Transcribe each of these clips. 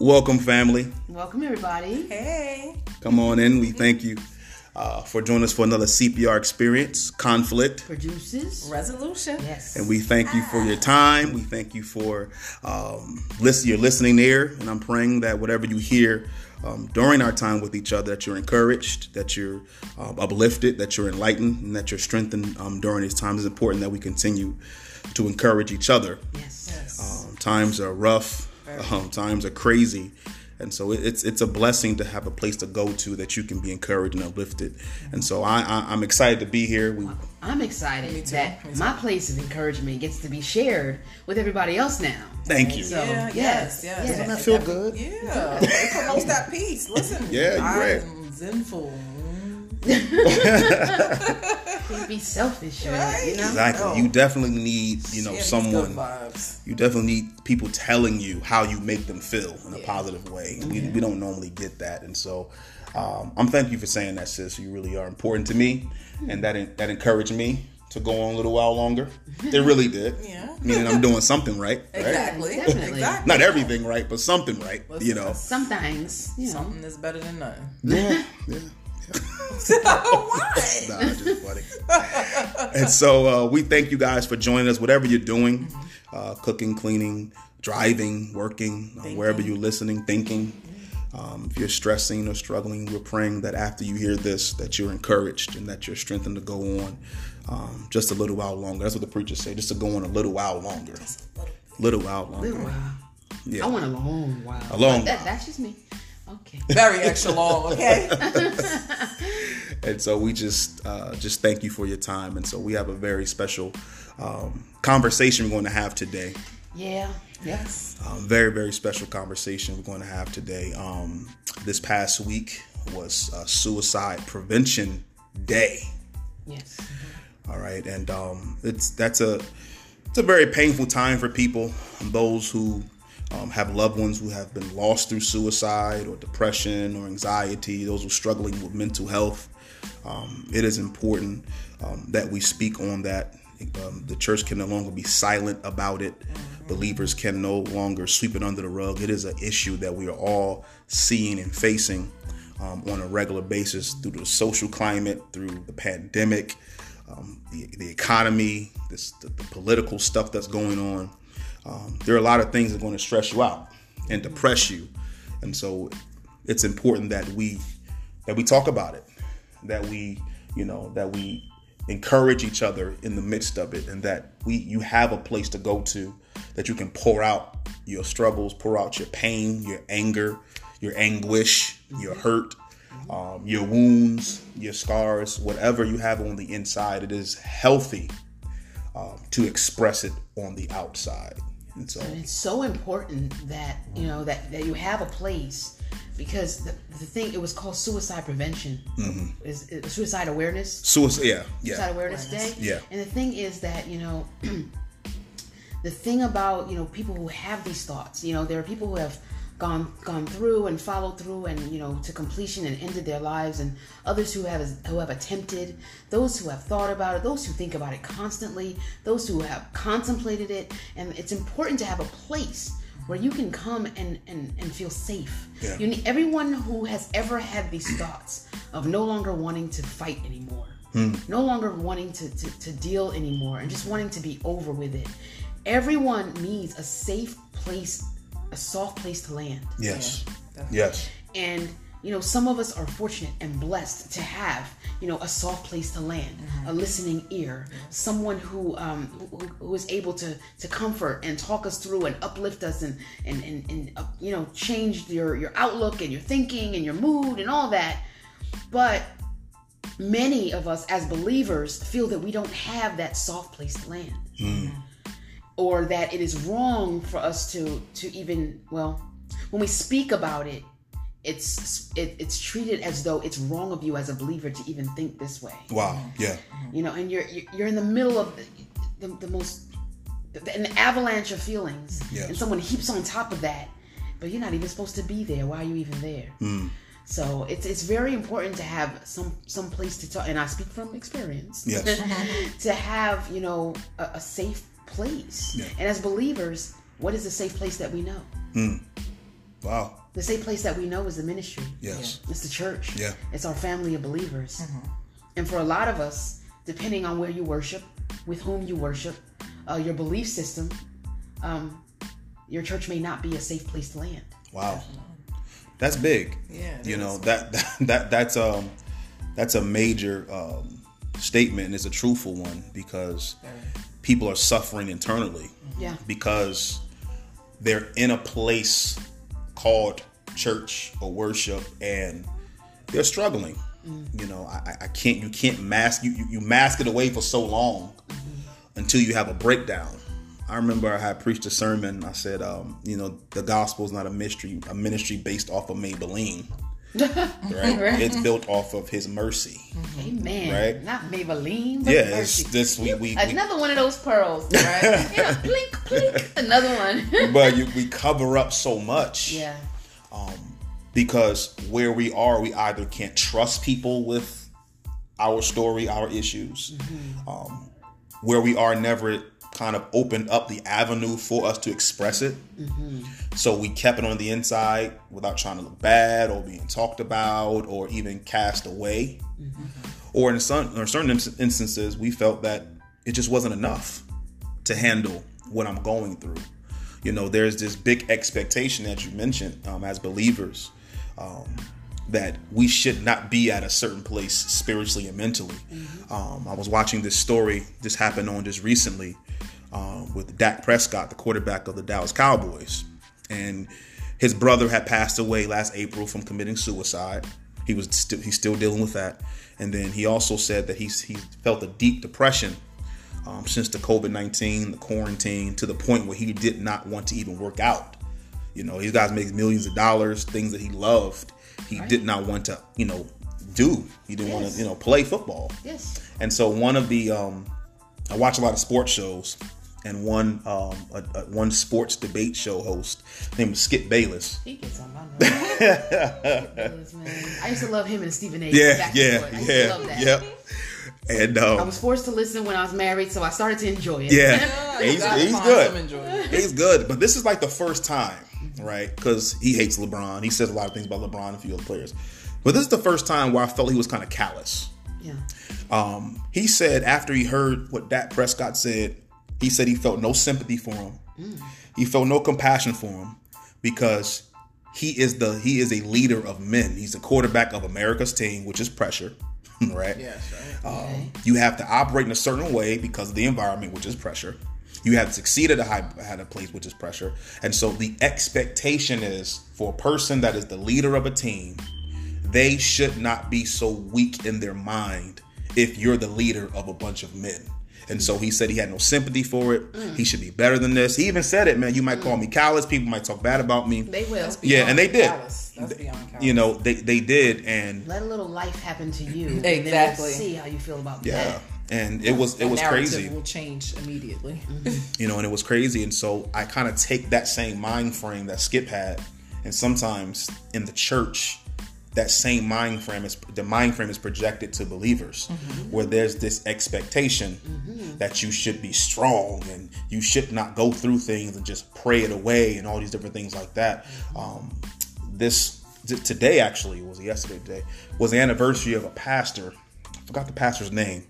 Welcome, family. Welcome, everybody. Hey. Come on in. We thank you uh, for joining us for another CPR experience, conflict. Produces. Resolution. Yes. And we thank you for your time. We thank you for um, listen, your listening ear. And I'm praying that whatever you hear um, during our time with each other, that you're encouraged, that you're um, uplifted, that you're enlightened, and that you're strengthened um, during these times. It's important that we continue to encourage each other. yes. Yes. Um, times are rough. Um, times are crazy. And so it's it's a blessing to have a place to go to that you can be encouraged and uplifted. And so I, I I'm excited to be here. We I'm excited that my place of encouragement gets to be shared with everybody else now. thank you. So, yeah, yes, yes, yes. yes. Doesn't that feel good? Yeah. it promotes that peace. Listen. Yeah, you're I'm right. zenful. Can't be selfish, you? Right. You know? Exactly. Oh. You definitely need you know Yeah, someone. You definitely need people telling you how you make them feel in a positive way. We, we don't normally get that, and so um, I'm thank you for saying that, sis. You really are important to me, and that that encouraged me to go on a little while longer. It really did. Yeah. Meaning I'm doing something right. right? Exactly. Definitely. Exactly. Not everything right, but something right. You know. Some things, you know. Something that's better than nothing. Yeah. Yeah. Why? Nah, just funny. and so uh, we thank you guys for joining us, whatever you're doing, uh, cooking, cleaning, driving, working, uh, wherever you're listening, thinking. Um, if you're stressing or struggling, we're praying that after you hear this, that you're encouraged and that you're strengthened to go on um, just a little while longer. That's what the preachers say, just to go on a little while longer. Little while longer. Little while. Yeah. I want a long while. A long But that, while. That's just me. Okay. Very extra long, okay? and so we just uh, just thank you for your time and so we have a very special um, conversation we're going to have today Yeah. Yes. um, very very special conversation we're going to have today um, this past week was uh, suicide prevention day Yes. all right and um, it's that's a it's a very painful time for people those who um, have loved ones who have been lost through suicide or depression or anxiety those who are struggling with mental health. Um, it is important um, that we speak on that. Um, the church can no longer be silent about it. Believers can no longer sweep it under the rug. It is an issue that we are all seeing and facing um, on a regular basis through the social climate through the pandemic um, the, the economy, this, the, the political stuff that's going on. Um, there are a lot of things that are going to stress you out and depress you, and so it's important that we that we talk about it, that we you know that we encourage each other in the midst of it, and that we you have a place to go to that you can pour out your struggles, pour out your pain, your anger, your anguish, your hurt um, your wounds, your scars, whatever you have on the inside, it is healthy um, to express it on the outside. And so, And it's so important that you know that, that you have a place because the, the thing it was called suicide prevention. Mm-hmm. Is, is suicide awareness? Suicide, yeah, suicide yeah, awareness. day? Yeah. and the thing is that you know the thing about you know people who have these thoughts you know there are people who have gone gone through and followed through and you know to completion and ended their lives. And others who have who have attempted those who have thought about it those who think about it constantly those who have contemplated it. And it's important to have a place where you can come and and, and feel safe. Yeah. you need everyone who has ever had these thoughts of no longer wanting to fight anymore hmm. no longer wanting to, to, to deal anymore and just wanting to be over with it. Everyone needs a safe place a soft place to land. Yes, Yeah, yes, and you know some of us are fortunate and blessed to have you know a soft place to land a listening ear someone who um who, who is able to to comfort and talk us through and uplift us and and and, and uh, you know change your your outlook and your thinking and your mood and all that. But many of us as believers feel that we don't have that soft place to land or that it is wrong for us to to even well when we speak about it it's it, it's treated as though it's wrong of you as a believer to even think this way. Wow, yeah, you know and you're you're in the middle of the, the, the most an avalanche of feelings. Yes. and someone heaps on top of that but you're not even supposed to be there. Why are you even there? Hmm. So it's it's very important to have some some place to talk and i speak from experience. Yes. to have you know a, a safe place Yeah. and as believers what is a safe place that we know Wow. The safe place that we know is the ministry. Yes. It's the church. Yeah. It's our family of believers. And for a lot of us, depending on where you worship, with whom you worship, uh, your belief system, um, your church may not be a safe place to land. Wow. That's big. Yeah, You know, that, that that that's um that's a major um statement and it's a truthful one because people are suffering internally Yeah. because they're in a place called church or worship and they're struggling. You know, I, I can't you can't mask you, you you mask it away for so long until you have a breakdown. I remember I had preached a sermon. I said, um, you know, the gospel is not a mystery, a ministry based off of Maybelline. right? It's built off of his mercy. Amen. Right. Not Maybelline, but Yeah, it's this we, we, we Another one of those pearls, right? you know, blink, blink. Another one. but you, we cover up so much. yeah. because where we are, we either can't trust people with our story, our issues. Um, where we are, never kind of opened up the avenue for us to express it. So we kept it on the inside without trying to look bad or being talked about or even cast away. Or in some or certain instances, we felt that it just wasn't enough to handle what I'm going through. You know, there's this big expectation, that you mentioned, um, as believers, um, that we should not be at a certain place spiritually and mentally. Um, I was watching this story. This happened on just recently um, with Dak Prescott, the quarterback of the Dallas Cowboys, and his brother had passed away last April from committing suicide. He was still he's still dealing with that, and then he also said that he's he felt a deep depression um, since the COVID 19, the quarantine, to the point where he did not want to even work out. You know, these guys make millions of dollars, things that he loved. He did not want to, you know, do. He didn't want to, you know, play football. Yes. And so one of the, um, I watch a lot of sports shows, and one um, a, a, one sports debate show host named Skip Bayless. He gets on my nerves. Yes. I used to love him and Stephen A. Yeah, yeah. I yeah, love that. yep. And I um, was forced to listen when I was married, so I started to enjoy it. yeah, You he's, he's good. He's good, but this is like the first time, right? Because he hates LeBron. He says a lot of things about LeBron and a few other players. But this is the first time where I felt he was kind of callous. yeah. Um, he said after he heard what Dak Prescott said, he said he felt no sympathy for him. He felt no compassion for him because he is the he is a leader of men. He's the quarterback of America's team, which is pressure, right? Yes, right. Um, you have to operate in a certain way because of the environment, which is pressure. You have to succeed at a high at a place, which is pressure. And so the expectation is for a person that is the leader of a team, they should not be so weak in their mind if you're the leader of a bunch of men. And so he said he had no sympathy for it. He should be better than this. He even said it, man. You might call me callous. People might talk bad about me. They will. Yeah, and they did. Callous. That's callous. You know, they they did, and Let a little life happen to you. And Exactly. then see how you feel about that. yeah, that. and it was it The was narrative crazy. will change immediately. you know, and it was crazy. And so I kind of take that same mind frame that Skip had, and sometimes in the church, that same mind frame is the mind frame is projected to believers, mm-hmm. where there's this expectation mm-hmm. that you should be strong and you should not go through things and just pray it away and all these different things like that. Mm-hmm. Um, this today actually was yesterday today was the anniversary of a pastor. I forgot the pastor's name,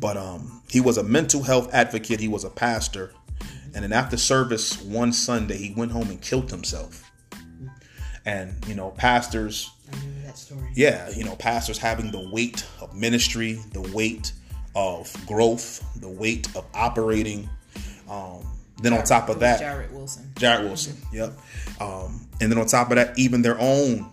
but um, he was a mental health advocate. He was a pastor, and then after service one Sunday, he went home and killed himself. And you know, pastors, I remember that story. yeah, you know, pastors having the weight of ministry, the weight of growth, the weight of operating. Um, then on top of that, Jarrett Wilson. Jarrid Wilson. Yep. Um, and then on top of that, even their own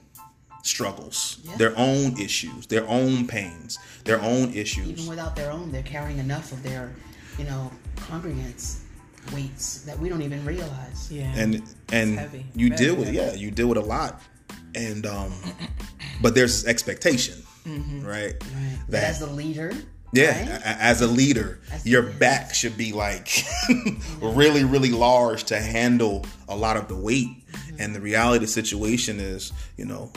struggles, Yeah. their own issues, their own pains, their own issues. Even without their own, they're carrying enough of their, you know, congregants' weights that we don't even realize. Yeah. and and heavy. you Very deal with heavy. yeah, you deal with a lot. And um, but there's this expectation, right? Mm-hmm. Right. But That as a leader, Yeah, right? as a leader, As- your yes. back should be like really, really large to handle a lot of the weight. Mm-hmm. And the reality of the situation is, you know,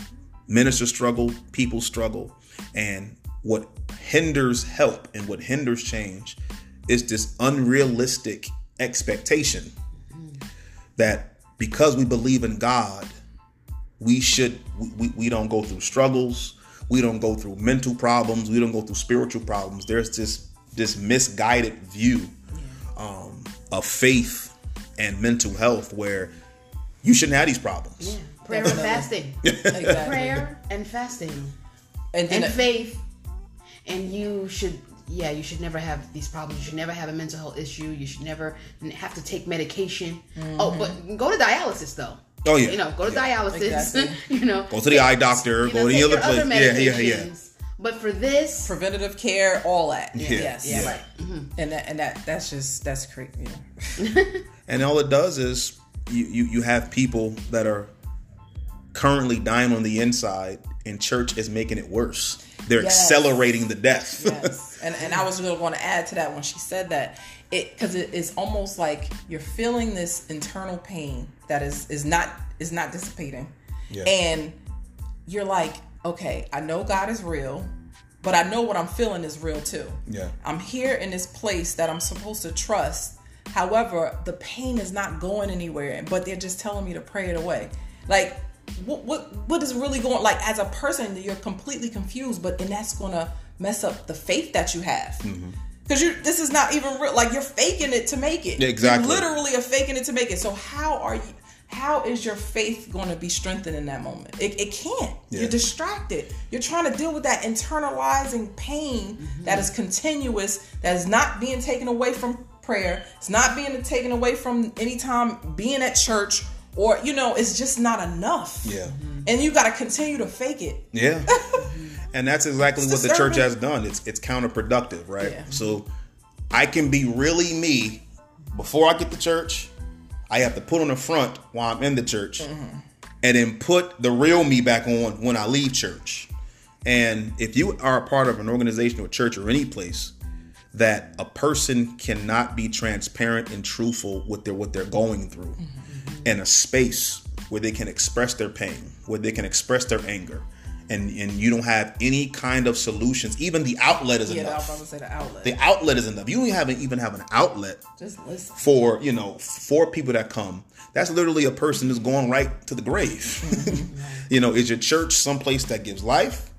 ministers struggle, people struggle, and what hinders help and what hinders change is this unrealistic expectation Mm-hmm. that because we believe in God, we should we, we, we don't go through struggles we don't go through mental problems we don't go through spiritual problems there's this this misguided view um, of faith and mental health where you shouldn't have these problems Yeah. Prayer and fasting. Exactly. Prayer and fasting. and then and faith. And you should yeah, you should never have these problems. You should never have a mental health issue. You should never have to take medication. Oh, but go to dialysis though. Oh, yeah. You know, go to dialysis. Exactly. you know, go to the eye doctor you go know, to the other your place other yeah yeah yeah. But for this, preventative care, all that. Yeah. Yes. Yeah. right. Mm-hmm. And that and that that's just that's crazy. Yeah. and all it does is you, you you have people that are currently dying on the inside and church is making it worse they're Yes. accelerating the death yes. And and I was really going to add to that when she said that it because it is almost like you're feeling this internal pain that is is not is not dissipating, Yeah. and you're like, okay, I know God is real, but I know what I'm feeling is real too. Yeah. I'm here in this place that I'm supposed to trust. However, the pain is not going anywhere, but they're just telling me to pray it away. Like, what what what is really going? Like, as a person, you're completely confused, but then that's gonna mess up the faith that you have. Mm-hmm. Because you, this is not even real. Like you're faking it to make it. Exactly. You literally are faking it to make it. So how are you? How is your faith going to be strengthened in that moment? It, it can't. Yeah. You're distracted. You're trying to deal with that internalizing pain mm-hmm. that is continuous, that is not being taken away from prayer. It's not being taken away from any time being at church, or you know, it's just not enough. Yeah. And you got to continue to fake it. Yeah. and that's exactly what the church has done. It's it's counterproductive, right? Yeah. So I can be really me before I get to church. I have to put on the front while I'm in the church. Mm-hmm. And then put the real me back on when I leave church. And if you are a part of an organization or church or any place that a person cannot be transparent and truthful with their what they're going through in a space where they can express their pain, where they can express their anger, and and you don't have any kind of solutions, even the outlet is Yeah, I was enough. about to say the outlet. The outlet is enough. You don't have even have an outlet just listen. for you know for people that come that's literally a person who's going right to the grave mm-hmm. you know is your church someplace that gives life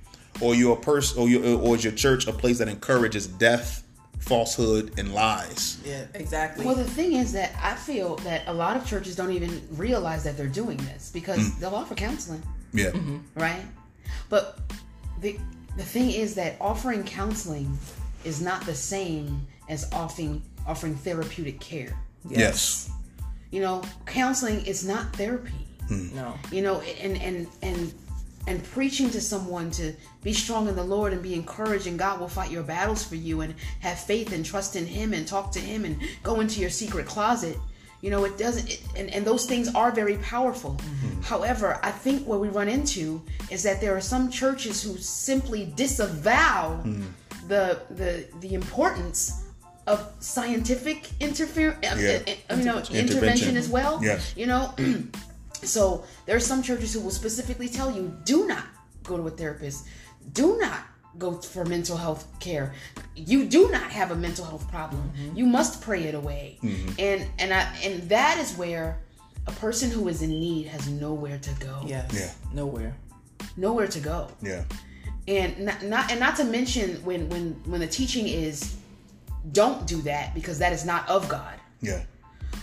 or you're a person or, you or is your church a place that encourages death falsehood and lies Yeah, exactly. Well, the thing is that I feel that a lot of churches don't even realize that they're doing this because Mm. they'll offer counseling, yeah right? But the the thing is that offering counseling is not the same as offering offering therapeutic care. yes, You know, counseling is not therapy. no. You know, and and and and preaching to someone to be strong in the Lord and be encouraged and God will fight your battles for you and have faith and trust in him and talk to him and go into your secret closet. You know, it doesn't it, and, and those things are very powerful. Mm-hmm. However, I think what we run into is that there are some churches who simply disavow mm-hmm. the the the importance of scientific interference, uh, Yeah. Uh, you know, intervention. Intervention. as well. Yes. You know, so there are some churches who will specifically tell you do not go to a therapist, do not go for mental health care. You do not have a mental health problem. Mm-hmm. You must pray it away. Mm-hmm. And and I and that is where a person who is in need has nowhere to go. Yes. Yeah. Nowhere. Nowhere to go. yeah And not, not and not to mention when when when the teaching is don't do that because that is not of God. yeah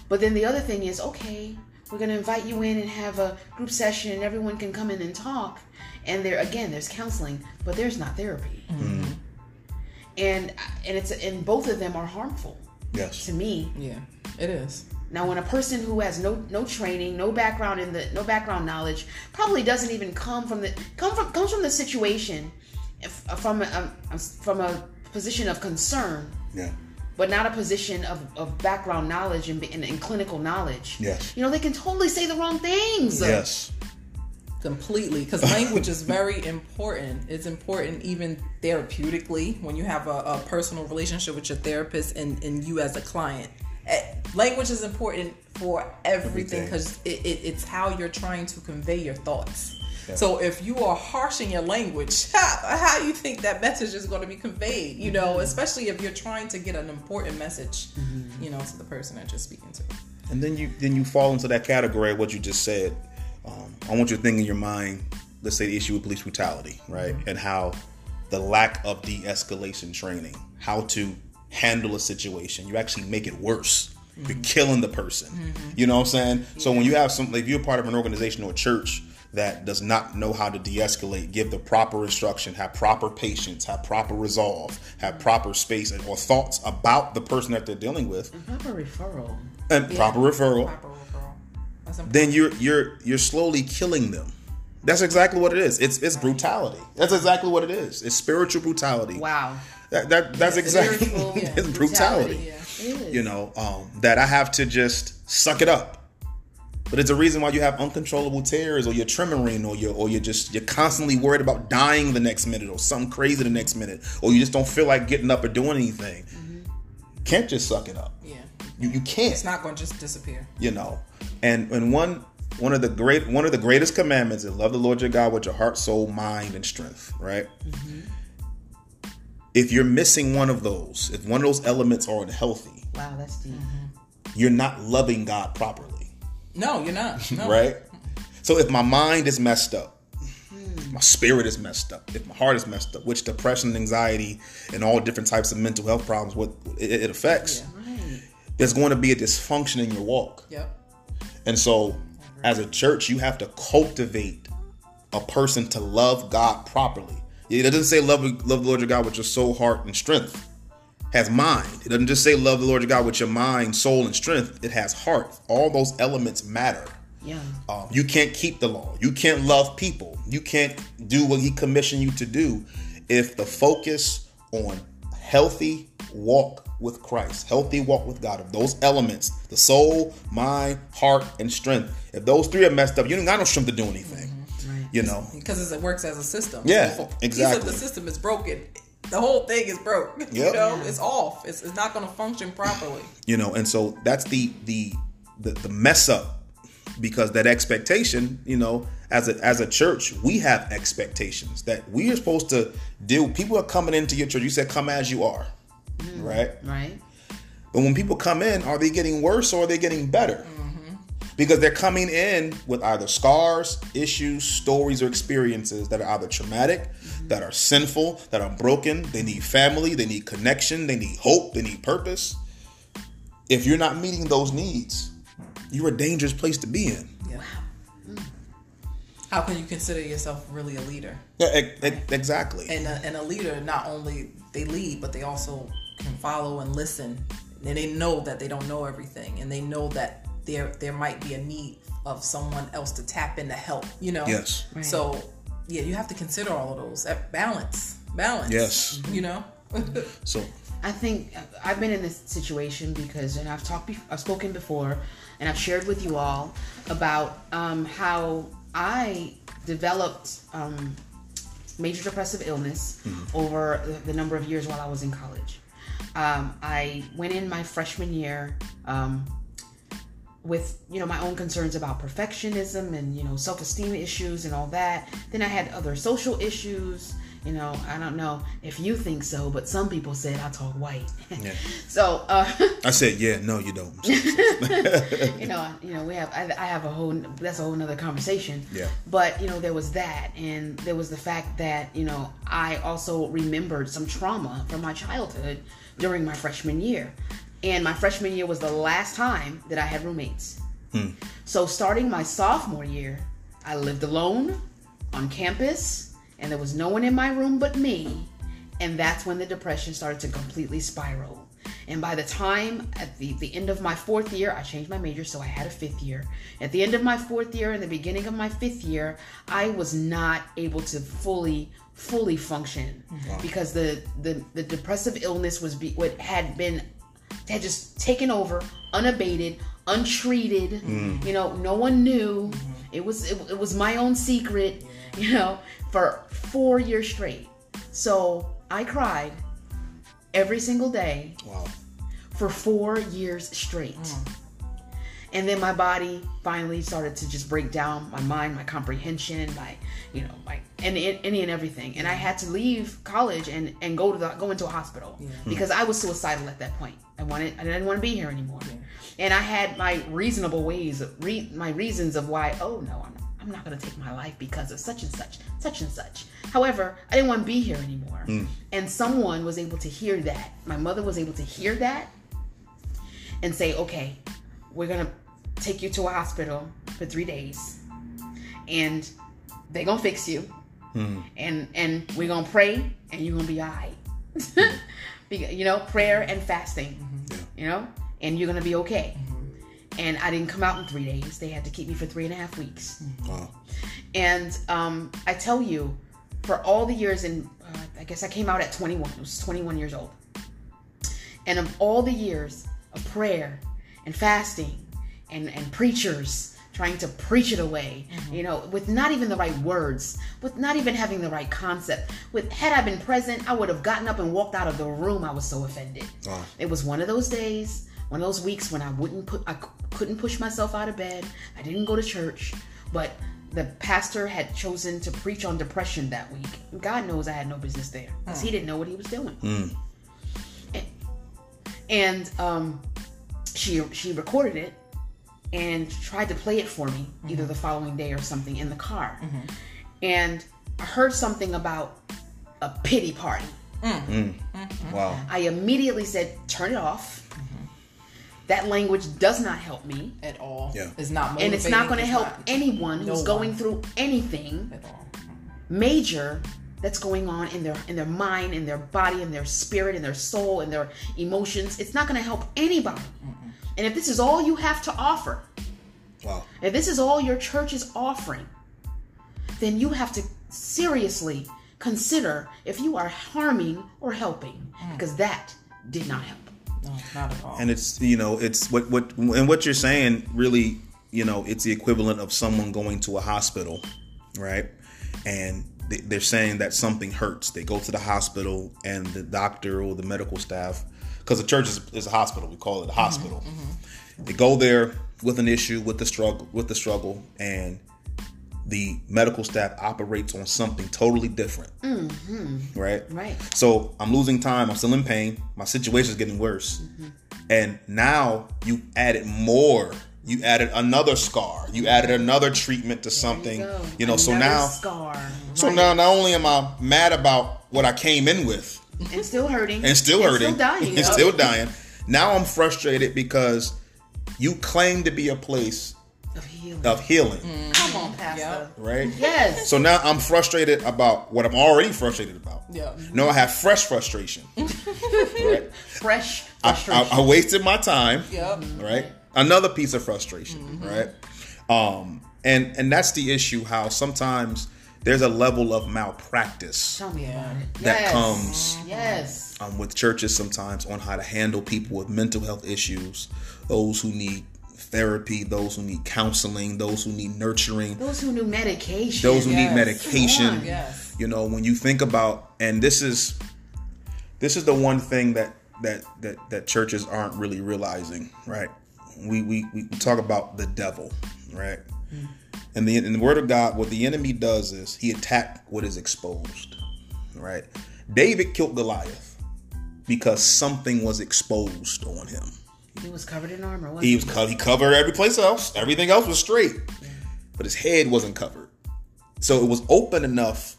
But then the other thing is, okay, we're gonna invite you in and have a group session, and everyone can come in and talk. And there again, there's counseling, but there's not therapy. And and it's and both of them are harmful yes to me. Yeah. It is. Now, when a person who has no no training, no background in the no background knowledge, probably doesn't even come from the come from comes from the situation, if, from a, um, from a position of concern yeah but not a position of, of background knowledge and, and, and clinical knowledge. Yes. You know, they can totally say the wrong things. yes Completely. Because language is very important. It's important even therapeutically when you have a, a personal relationship with your therapist and, and you as a client. Eh, Language is important for everything Everything. because it, it, it's how you're trying to convey your thoughts. So if you are harsh in your language, how, how you think that message is going to be conveyed? You know, mm-hmm. especially if you're trying to get an important message, mm-hmm. you know, to the person that you're speaking to. and then you then you fall into that category of what you just said um, I want you to think in your mind, let's say the issue with police brutality, right? Mm-hmm. And how the lack of de escalation training, how to handle a situation, you actually make it worse. You're killing the person. You know what I'm saying? So when you have some, if you're part of an organization or a church that does not know how to de-escalate, give the proper instruction, have proper patience, have proper resolve, have proper space and, or thoughts about the person that they're dealing with, Proper referral. and proper referral, Proper referral. Then you're you're you're slowly killing them. That's exactly what it is. It's it's brutality. That's exactly what it is. It's spiritual brutality. Wow. That, that that's exactly Spiritual it's brutality. Yeah. It is. You know, um, that I have to just suck it up. But it's a reason why you have uncontrollable tears, or you're tremoring, or you're or you're just you're constantly worried about dying the next minute, or something crazy the next minute, or you just don't feel like getting up or doing anything. Mm-hmm. Can't just suck it up. Yeah. You you can't It's not going to just disappear. you know and and one one of the great one of the greatest commandments is love the lord your god with your heart soul mind and strength right mm-hmm. if you're missing one of those if one of those elements are unhealthy Wow, that's deep. you're not loving god properly No, you're not. No. right so if my mind is messed up hmm. my spirit is messed up if my heart is messed up which depression anxiety and all different types of mental health problems what it, it affects Yeah. Right. there's going to be a dysfunction in your walk Yep. And so, as a church, you have to cultivate a person to love God properly. It doesn't say love love the Lord your God with your soul, heart, and strength. Has mind. It doesn't just say love the Lord your God with your mind, soul, and strength. It has heart. All those elements matter. Yeah. Um, you can't keep the law. You can't love people. You can't do what He commissioned you to do if the focus on healthy walk with Christ, healthy walk with God, if those elements, the soul, mind, heart, and strength, if those three are messed up, you ain't got no strength to do anything. Right. You know, Because it works as a system. Yeah, piece exactly. of the system is broken, the whole thing is broke. You know, it's off. It's, it's not going to function properly. you know, and so that's the the the, the mess up because that expectation, you know, as a as a church, we have expectations that we are supposed to deal. People are coming into your church. You said, "Come as you are," mm-hmm. right? Right. But when people come in, are they getting worse or are they getting better? Mm-hmm. Because they're coming in with either scars, issues, stories, or experiences that are either traumatic, that are sinful, that are broken. They need family, they need connection, they need hope, they need purpose. If you're not meeting those needs, you're a dangerous place to be in. Yeah. Mm. How can you consider yourself really a leader? Yeah, e- e- exactly. And a, and a leader, not only they lead, but they also can follow and listen. And they know that they don't know everything, and they know that there there might be a need of someone else to tap in to help. You know. Yes. Right. So yeah, you have to consider all of those. That balance, balance. Yes. You know. So, I think I've been in this situation because, and I've talked, bef- I've spoken before, and I've shared with you all about um, how I developed um, major depressive illness over the, the number of years while I was in college. Um, I went in my freshman year um, with you know my own concerns about perfectionism and you know self-esteem issues and all that. Then I had other social issues. You know, I don't know if you think so, but some people said I talk white. Yeah. so, uh, I said, yeah, no, you don't. you know, you know, we have I, I have a whole that's a whole nother conversation. Yeah. But you know, there was that, and there was the fact that you know I also remembered some trauma from my childhood during my freshman year, and my freshman year was the last time that I had roommates. Hmm. So starting my sophomore year, I lived alone on campus, and there was no one in my room but me. And that's when the depression started to completely spiral. And by the time at the, the end of my fourth year, I changed my major, so I had a fifth year. At the end of my fourth year and the beginning of my fifth year, I was not able to fully fully function because the, the the depressive illness was be, what had been had just taken over, unabated, untreated. Mm. You know, no one knew. It was it, it was my own secret. You know, for four years straight. So I cried every single day wow. for four years straight. Mm. And then my body finally started to just break down my mind, my comprehension, my, you know, my any any and everything. And I had to leave college and and go to the go into a hospital hmm. because I was suicidal at that point. I wanted I didn't want to be here anymore. And I had my reasonable ways, of re, my reasons of why. Oh no, I'm I'm not going to take my life because of such and such, such and such. However, I didn't want to be here anymore. Mm. And someone was able to hear that. My mother was able to hear that and say, okay, we're going to take you to a hospital for three days and they're going to fix you. Mm. And, and we're going to pray and you're going to be all right. You know, prayer and fasting, you know, and you're going to be okay. And I didn't come out in three days. They had to keep me for three and a half weeks. Wow. And um, I tell you, for all the years, and uh, I guess I came out at 21. I was 21 years old. And of all the years of prayer and fasting and, and preachers trying to preach it away, mm-hmm. you know, with not even the right words, with not even having the right concept. With had I been present, I would have gotten up and walked out of the room. I was so offended. Wow. It was one of those days, one of those weeks when I wouldn't put, I couldn't push myself out of bed. I didn't go to church, but the pastor had chosen to preach on depression that week. God knows I had no business there because he hmm. didn't know what he was doing. Hmm. And, and um, she she recorded it and tried to play it for me either the mm-hmm. following day or something in the car. Mm-hmm. And I heard something about a pity party. Mm. Mm. Mm-hmm. Wow. I immediately said, "Turn it off." That language does not help me, At all. Yeah. It's not and it's not going to help it's anyone who's no going one. through anything At all. major that's going on in their in their mind, in their body, in their spirit, in their soul, in their emotions. It's not going to help anybody. And if this is all you have to offer, Wow. if this is all your church is offering, then you have to seriously consider if you are harming or helping, hmm. because that did not help. No, not at all. and it's you know it's what what and what you're saying really you know it's the equivalent of someone going to a hospital right and they're saying that something hurts they go to the hospital and the doctor or the medical staff because the church is, is a hospital we call it a hospital mm-hmm, mm-hmm. they go there with an issue with the struggle with the struggle and the medical staff operates on something totally different mm-hmm. right Right. so I'm losing time. I'm still in pain. My situation is getting worse. And now you added more. You added another scar. You added another treatment to something. Go. You know, so now scar. so now not only am I mad about what I came in with and still hurting and still hurting still dying, and still dying. Now I'm frustrated because you claim to be a place of healing. of healing, mm. Come on, Pastor. Yep. right? Yes. So now I'm frustrated about what I'm already frustrated about. Yeah. Mm-hmm. No, I have fresh frustration. right? Fresh I, frustration. I, I wasted my time. Yep. Mm-hmm. Right. Another piece of frustration. Mm-hmm. Right. Um. And and that's the issue. How sometimes there's a level of malpractice Tell me about it. that Yes. comes Yes. um, with churches sometimes on how to handle people with mental health issues, those who need therapy, those who need counseling, those who need nurturing, Those who need medication. those who Yes. need medication. Yes. You know, when you think about, and this is this is the one thing that that that that churches aren't really realizing, right? We we we talk about the devil, right? And the in the word of God, what the enemy does is he attacked what is exposed, right? David killed Goliath because something was exposed on him. He was covered in armor. Wasn't He was co- he covered every place else. Everything else was straight, but his head wasn't covered. So it was open enough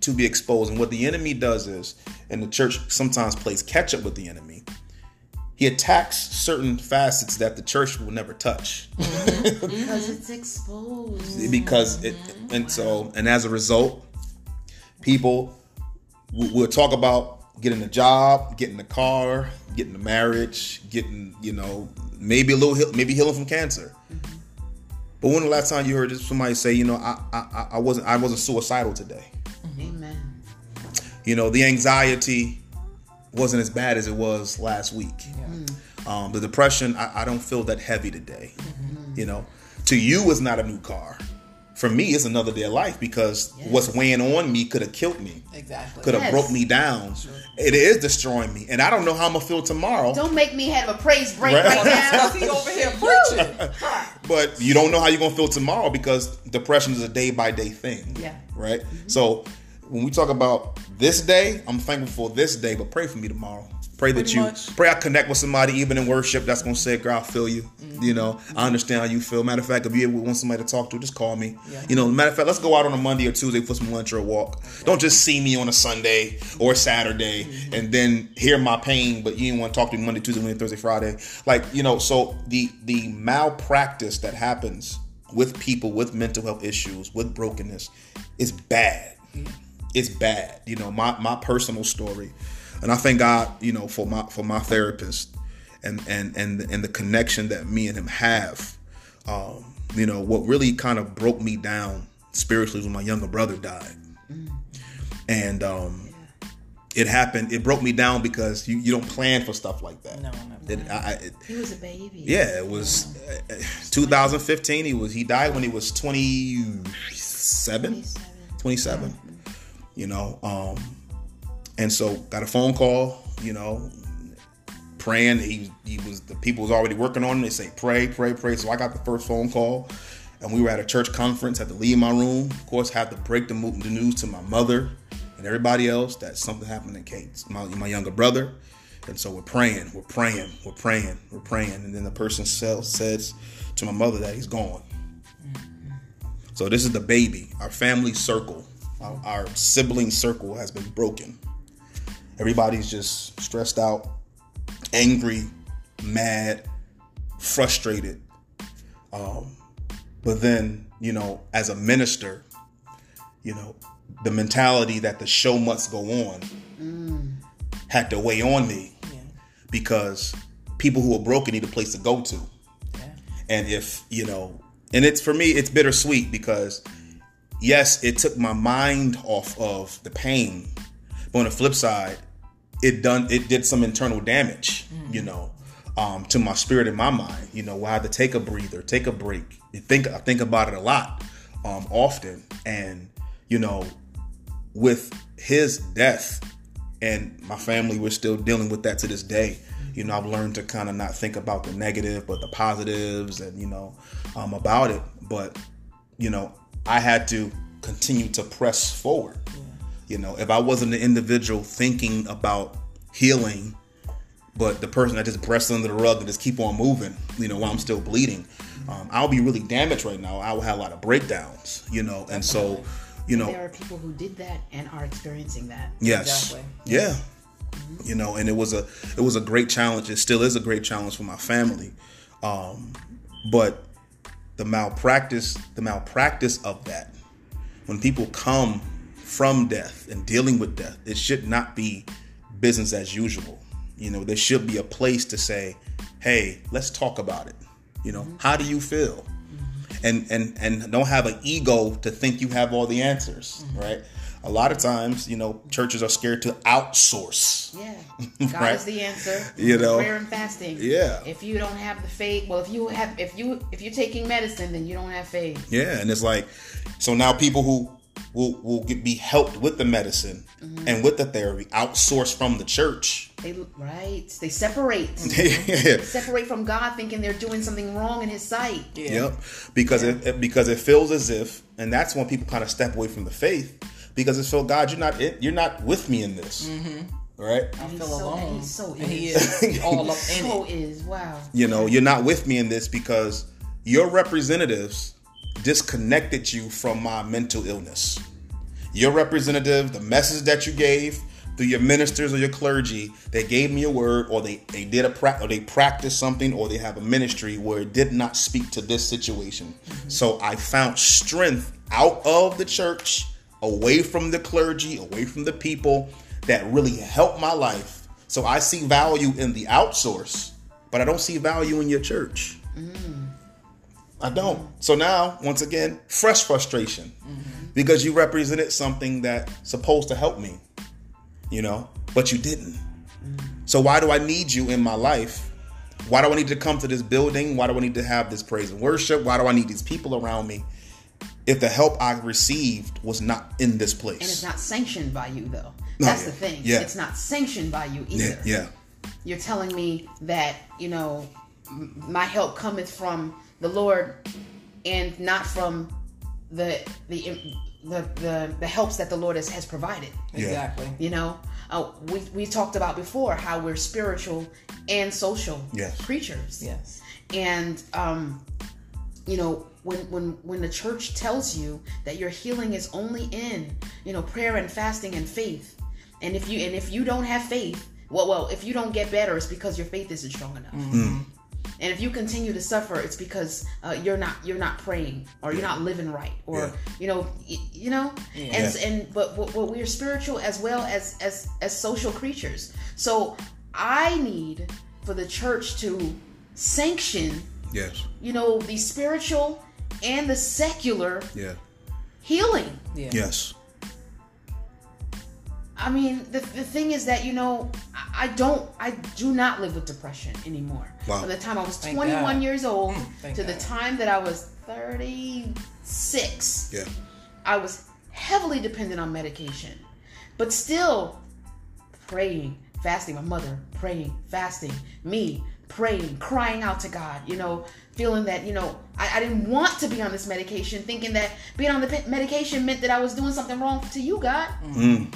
to be exposed. And what the enemy does is, and the church sometimes plays catch up with the enemy. He attacks certain facets that the church will never touch because it's exposed. because it, and so and as a result, people will talk about getting a job, getting a car, getting a marriage, getting you know maybe a little maybe healing from cancer. But when the last time you heard somebody say, you know, I I, I wasn't I wasn't suicidal today. Amen. You know, the anxiety wasn't as bad as it was last week. Mm. Um, the depression, I, I don't feel that heavy today. Mm-hmm. You know, to you, it's not a new car. For me, it's another day of life because what's weighing on me could have killed me, Exactly. could have Yes. broke me down. It is destroying me, and I don't know how I'm gonna feel tomorrow. Don't make me have a praise break Right. right, now. Because he over here preaching. But you don't know how you're gonna feel tomorrow because depression is a day by day thing. Yeah. Right. Mm-hmm. So when we talk about this day, I'm thankful for this day, but pray for me tomorrow. Pray that Pretty you much. pray I connect with somebody even in worship that's gonna say, girl, I feel you. Mm-hmm. You know, I understand how you feel. Matter of fact, if you want somebody to talk to, just call me. Yeah. You know, matter of fact, let's go out on a Monday or Tuesday for some lunch or a walk. Don't just see me on a Sunday or a Saturday Mm-hmm. and then hear my pain, but you didn't want to talk to me Monday, Tuesday, Wednesday, Thursday, Friday. Like, you know, so the the malpractice that happens with people with mental health issues, with brokenness, is bad it's bad. You know, my my personal story, and I thank God, you know, for my for my therapist, and and and and the connection that me and him have. Um, you know, what really kind of broke me down spiritually was when my younger brother died, and um, it happened. It broke me down because you you don't plan for stuff like that. No, never. It, I, I- it, He was a baby. yeah, it was uh, 2015. He was he died when he was 27. 27. 27 you know um and so got a phone call you know praying. He he was the people was already working on it they say pray pray pray. So i got the first phone call and we were at a church conference had to leave my room. Of course had to break the, the news to my mother and everybody else that something happened to kate my, my younger brother. And so we're praying we're praying we're praying we're praying. And then the person says to my mother that he's gone. So this is the baby. Our family circle, our, our sibling circle has been broken. Everybody's just stressed out, angry, mad, frustrated. Um, but then, you know, as a minister, you know, the mentality that the show must go on had to weigh on me Yeah. because people who are broken need a place to go to. Yeah. And if, you know, and it's for me, it's bittersweet because yes, it took my mind off of the pain. But on the flip side, it done it did some internal damage, you know, um, to my spirit and my mind. You know, where I had to take a breather, take a break. You think I think about it a lot, um, often. And, you know, with his death and my family we're still dealing with that to this day you know i've learned to kind of not think about the negative but the positives and you know um, about it but you know i had to continue to press forward you know if i wasn't an individual thinking about healing but the person that just breasts under the rug and just keep on moving, you know, while I'm still bleeding, um, I'll be really damaged right now. I will have a lot of breakdowns, you know, and so, you know, There are people who did that and are experiencing that. Yes. Exactly. Yeah. You know, and it was a it was a great challenge. It still is a great challenge for my family. Um, but the malpractice, the malpractice of that, when people come from death and dealing with death, it should not be business as usual. You know, there should be a place to say, "Hey, let's talk about it." You know, mm-hmm. how do you feel? Mm-hmm. and and and don't have an ego to think you have all the answers, mm-hmm. right? A lot of times, you know, churches are scared to outsource. Yeah. God Right. is the answer. You know? prayer and fasting. Yeah. If you don't have the faith, well, if you have, if you, if you're taking medicine, then you don't have faith. Yeah, and it's like, so now people who will will get, be helped with the medicine mm-hmm. and with the therapy outsourced from the church. They right. They separate. yeah. separate from God, thinking they're doing something wrong in His sight. Yeah. Yep. Because it, it because it feels as if, and that's when people kind of step away from the faith because it's feels God, you're not in, you're not with me in this, mm-hmm. right? I feel so, alone. and He's so and he is. is all up in So it. is wow. You know, you're not with me in this because your representatives disconnected you from my mental illness. Your representative, the message that you gave through your ministers or your clergy, they gave me a word, or they they did a pra- or they practiced something, or they have a ministry where it did not speak to this situation. Mm-hmm. So I found strength out of the church, away from the clergy, away from the people that really helped my life. So I see value in the outsource, but I don't see value in your church. Mm. I don't. So now, once again, fresh frustration mm-hmm. because you represented something that's supposed to help me, you know, but you didn't. Mm. So why do I need you in my life? Why do I need to come to this building? Why do I need to have this praise and worship? Why do I need these people around me? If the help I received was not in this place. And it's not sanctioned by you, though. No, That's yeah. the thing. Yeah. It's not sanctioned by you either. yeah, yeah. You're telling me that you know my help cometh from the Lord and not from the the the the, the helps that the Lord has, has provided. Exactly. You know, uh, we we talked about before how we're spiritual and social Yes. creatures. Yes. And um, you know, when when when the church tells you that your healing is only in you know prayer and fasting and faith, and if you and if you don't have faith, well, well, if you don't get better, it's because your faith isn't strong enough. And if you continue to suffer, it's because uh, you're not you're not praying or you're not living right or Yeah. you know y- you know and and but, but but we're spiritual as well as as as social creatures. So I need for the church to sanction Yes. you know the spiritual and the secular Yeah. healing. Yeah. Yes. I mean, the, the thing is that, you know, I, I don't, I do not live with depression anymore. Wow. From the time I was Thank 21 God. years old mm, thank to the time that I was 36, Yeah. I was heavily dependent on medication. But still praying, fasting, my mother praying, fasting, me praying, crying out to God, you know, feeling that, you know, I, I didn't want to be on this medication, thinking that being on the medication meant that I was doing something wrong to you, God. Mm.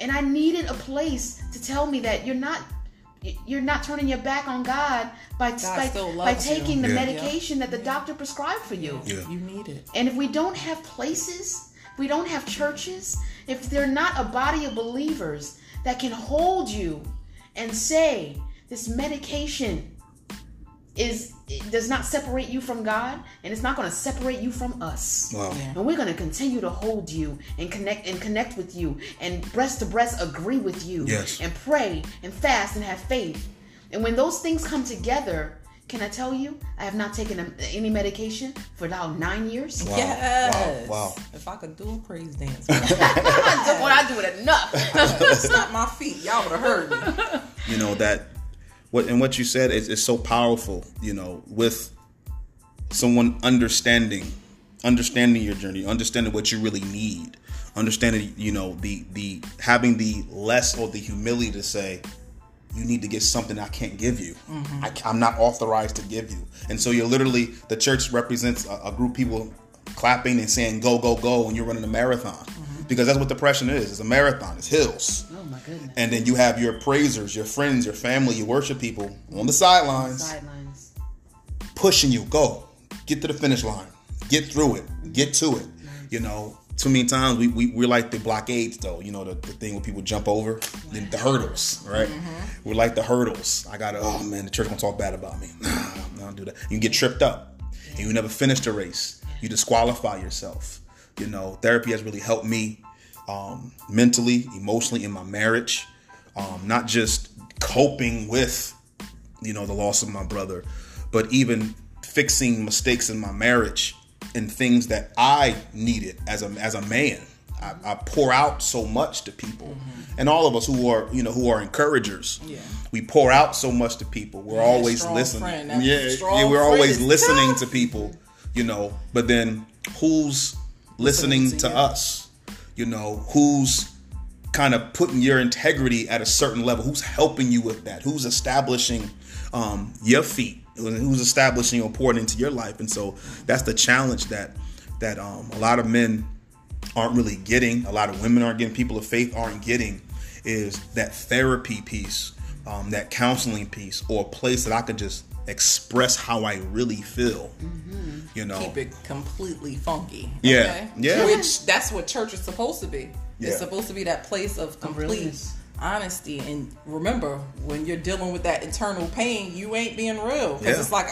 And I needed a place to tell me that you're not you're not turning your back on God by by, by loves you. taking the Yeah. medication that the doctor prescribed for you. Yeah. You need it. And if we don't have places, if we don't have churches, if they're not a body of believers that can hold you and say this medication is it does not separate you from God and it's not going to separate you from us. Wow. Yeah. And we're going to continue to hold you and connect and connect with you and breast to breast agree with you Yes. and pray and fast and have faith. And when those things come together, can I tell you, I have not taken a- any medication for now nine years. Wow. Yes. Wow. Wow. If I could do a praise dance, I'm not doing what I do it enough. stop my feet, y'all would have heard me. you know that what and what you said is, is so powerful you know with someone understanding understanding your journey understanding what you really need understanding you know the the having the less or the humility to say you need to get something I can't give you. Mm-hmm. I, am not authorized to give you. And so you're literally, the church represents a, a group of people clapping and saying, go, go, go, when you're running a marathon. Mm-hmm. Because that's what depression is. It's a marathon, it's hills. Oh my goodness. And then you have your praisers, your friends, your family, your worship people on the sidelines Sidelines. pushing you. Go, get to the finish line, get through it, get to it. You know, too many times we, we we're like the blockades though. You know, the, the thing where people jump over the, the hurdles, right? Mm-hmm. We're like the hurdles. I gotta. Oh man, the church gonna talk bad about me. I don't do that. You can get tripped up, and you never finish the race. You disqualify yourself. You know, therapy has really helped me um, mentally, emotionally in my marriage. Um, not just coping with you know the loss of my brother but even fixing mistakes in my marriage and things that i needed as a as a man i, I pour out so much to people and all of us who are you know who are encouragers Yeah. we pour out so much to people we're always listening yeah, yeah we're always listening tough. to people you know but then who's listening, Listening to to us you know who's kind of putting your integrity at a certain level who's helping you with that who's establishing um, your feet who's establishing or pouring into your life. And so that's the challenge that that um, a lot of men aren't really getting a lot of women aren't getting people of faith aren't getting is that therapy piece um, that counseling piece or a place that i could just express how i really feel mm-hmm. you know Keep it completely funky. Yeah. Yeah. Which that's what church is supposed to be. Yeah. It's supposed to be that place of complete honesty. And remember, when you're dealing with that internal pain, you ain't being real because Yeah. it's like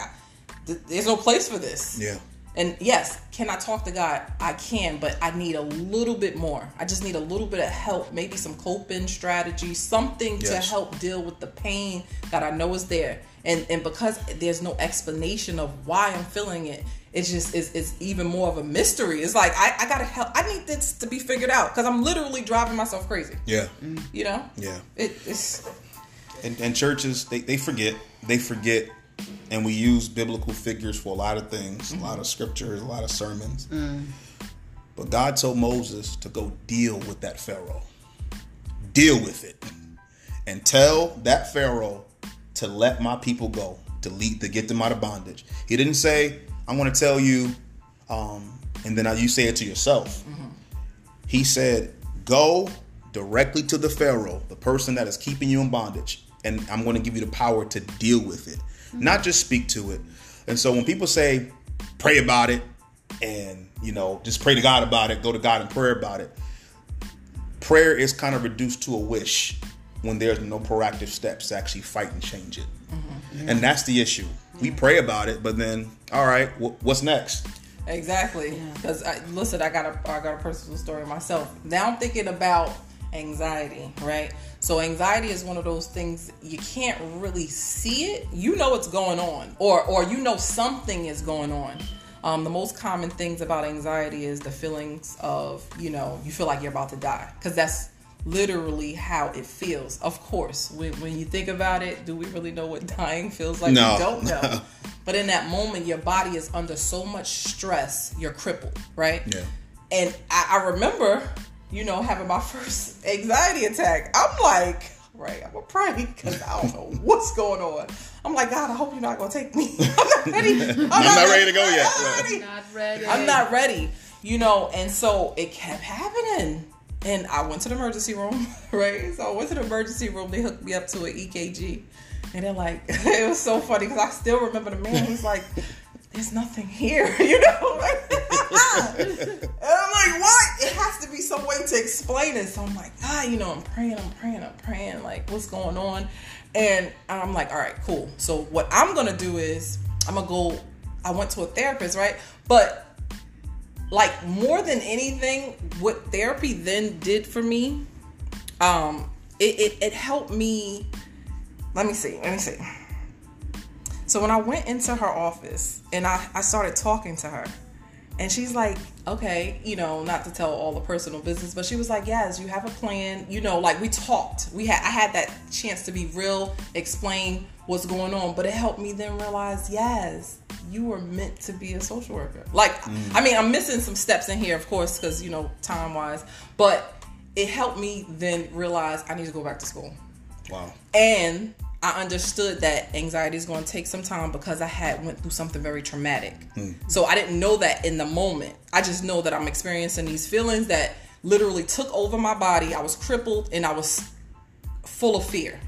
th- there's no place for this. yeah And yes, can I talk to God? I can, but I need a little bit more. I just need a little bit of help, maybe some coping strategy, something to help deal with the pain that I know is there. And and because there's no explanation of why I'm feeling it, it's just it's, it's even more of a mystery. It's like I, I gotta help. I need this to be figured out because I'm literally driving myself crazy. yeah mm-hmm. You know? yeah It, it's and, and churches they, they forget they forget and we use biblical figures for a lot of things a lot of mm-hmm. scriptures a lot of sermons mm. but god told moses to go deal with that pharaoh deal with it and tell that pharaoh to let my people go to lead to get them out of bondage. He didn't say i want to tell you um, and then you say it to yourself. He said, Go directly to the Pharaoh, the person that is keeping you in bondage, and I'm going to give you the power to deal with it, not just speak to it. And so when people say, pray about it, and you know, just pray to God about it, go to God in prayer about it, prayer is kind of reduced to a wish when there's no proactive steps to actually fight and change it. And that's the issue. We pray about it, but then, all right, wh- what's next? Exactly. Because listen, I got a I got a personal story myself. Now I'm thinking about anxiety, right? So anxiety is one of those things you can't really see it. You know what's going on, or or you know something is going on. Um, the most common things about anxiety is the feelings of you know you feel like you're about to die because that's literally how it feels. Of course, when, when you think about it, do we really know what dying feels like? No. We don't know. But in that moment, your body is under so much stress, you're crippled, right? Yeah. And I, I remember, you know, having my first anxiety attack. I'm like, right, I'm gonna pray because I don't know what's going on. I'm like, God, I hope you're not gonna take me. I'm not ready. I'm, not ready to go yet. I'm not ready. Not ready. I'm not ready. You know, and so it kept happening. And I went to the emergency room, right? So I went to the emergency room. They hooked me up to an EKG. And they're like, it was so funny because I still remember the man who's like, there's nothing here, you know? and I'm like, what? It has to be some way to explain it. So I'm like, ah, you know, I'm praying, I'm praying, I'm praying, like, what's going on? And I'm like, all right, cool. So what I'm gonna do is I'm gonna go, I went to a therapist, right? But like more than anything, what therapy then did for me, um, it, it, it helped me. Let me see. Let me see. So when I went into her office and I, I started talking to her, and she's like, okay, you know, not to tell all the personal business, but she was like, yes, you have a plan. You know, like we talked. We had I had that chance to be real, explain what's going on, but it helped me then realize, yes, you were meant to be a social worker. Like, mm. I mean, I'm missing some steps in here, of course, because you know, time wise, but it helped me then realize I need to go back to school. Wow. And I understood that anxiety is going to take some time because I had went through something very traumatic. So I didn't know that in the moment. I just know that I'm experiencing these feelings that literally took over my body. I was crippled and I was full of fear.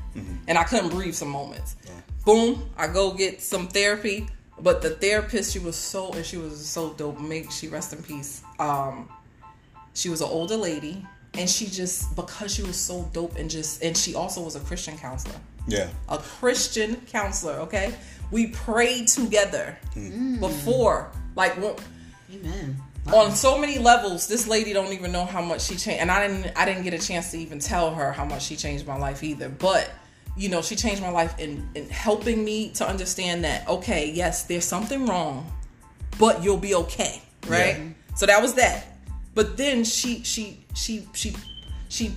And I couldn't breathe some moments. Boom, I go get some therapy. But the therapist, she was so and she was so dope. Make she rest in peace. Um, she was an older lady and she just because she was so dope and just and she also was a christian counselor Yeah. a christian counselor okay we prayed together mm. before like when, Amen. on so many levels this lady don't even know how much she changed and i didn't i didn't get a chance to even tell her how much she changed my life either but you know she changed my life in in helping me to understand that okay yes there's something wrong but you'll be okay right Yeah. so that was that but then she she she she she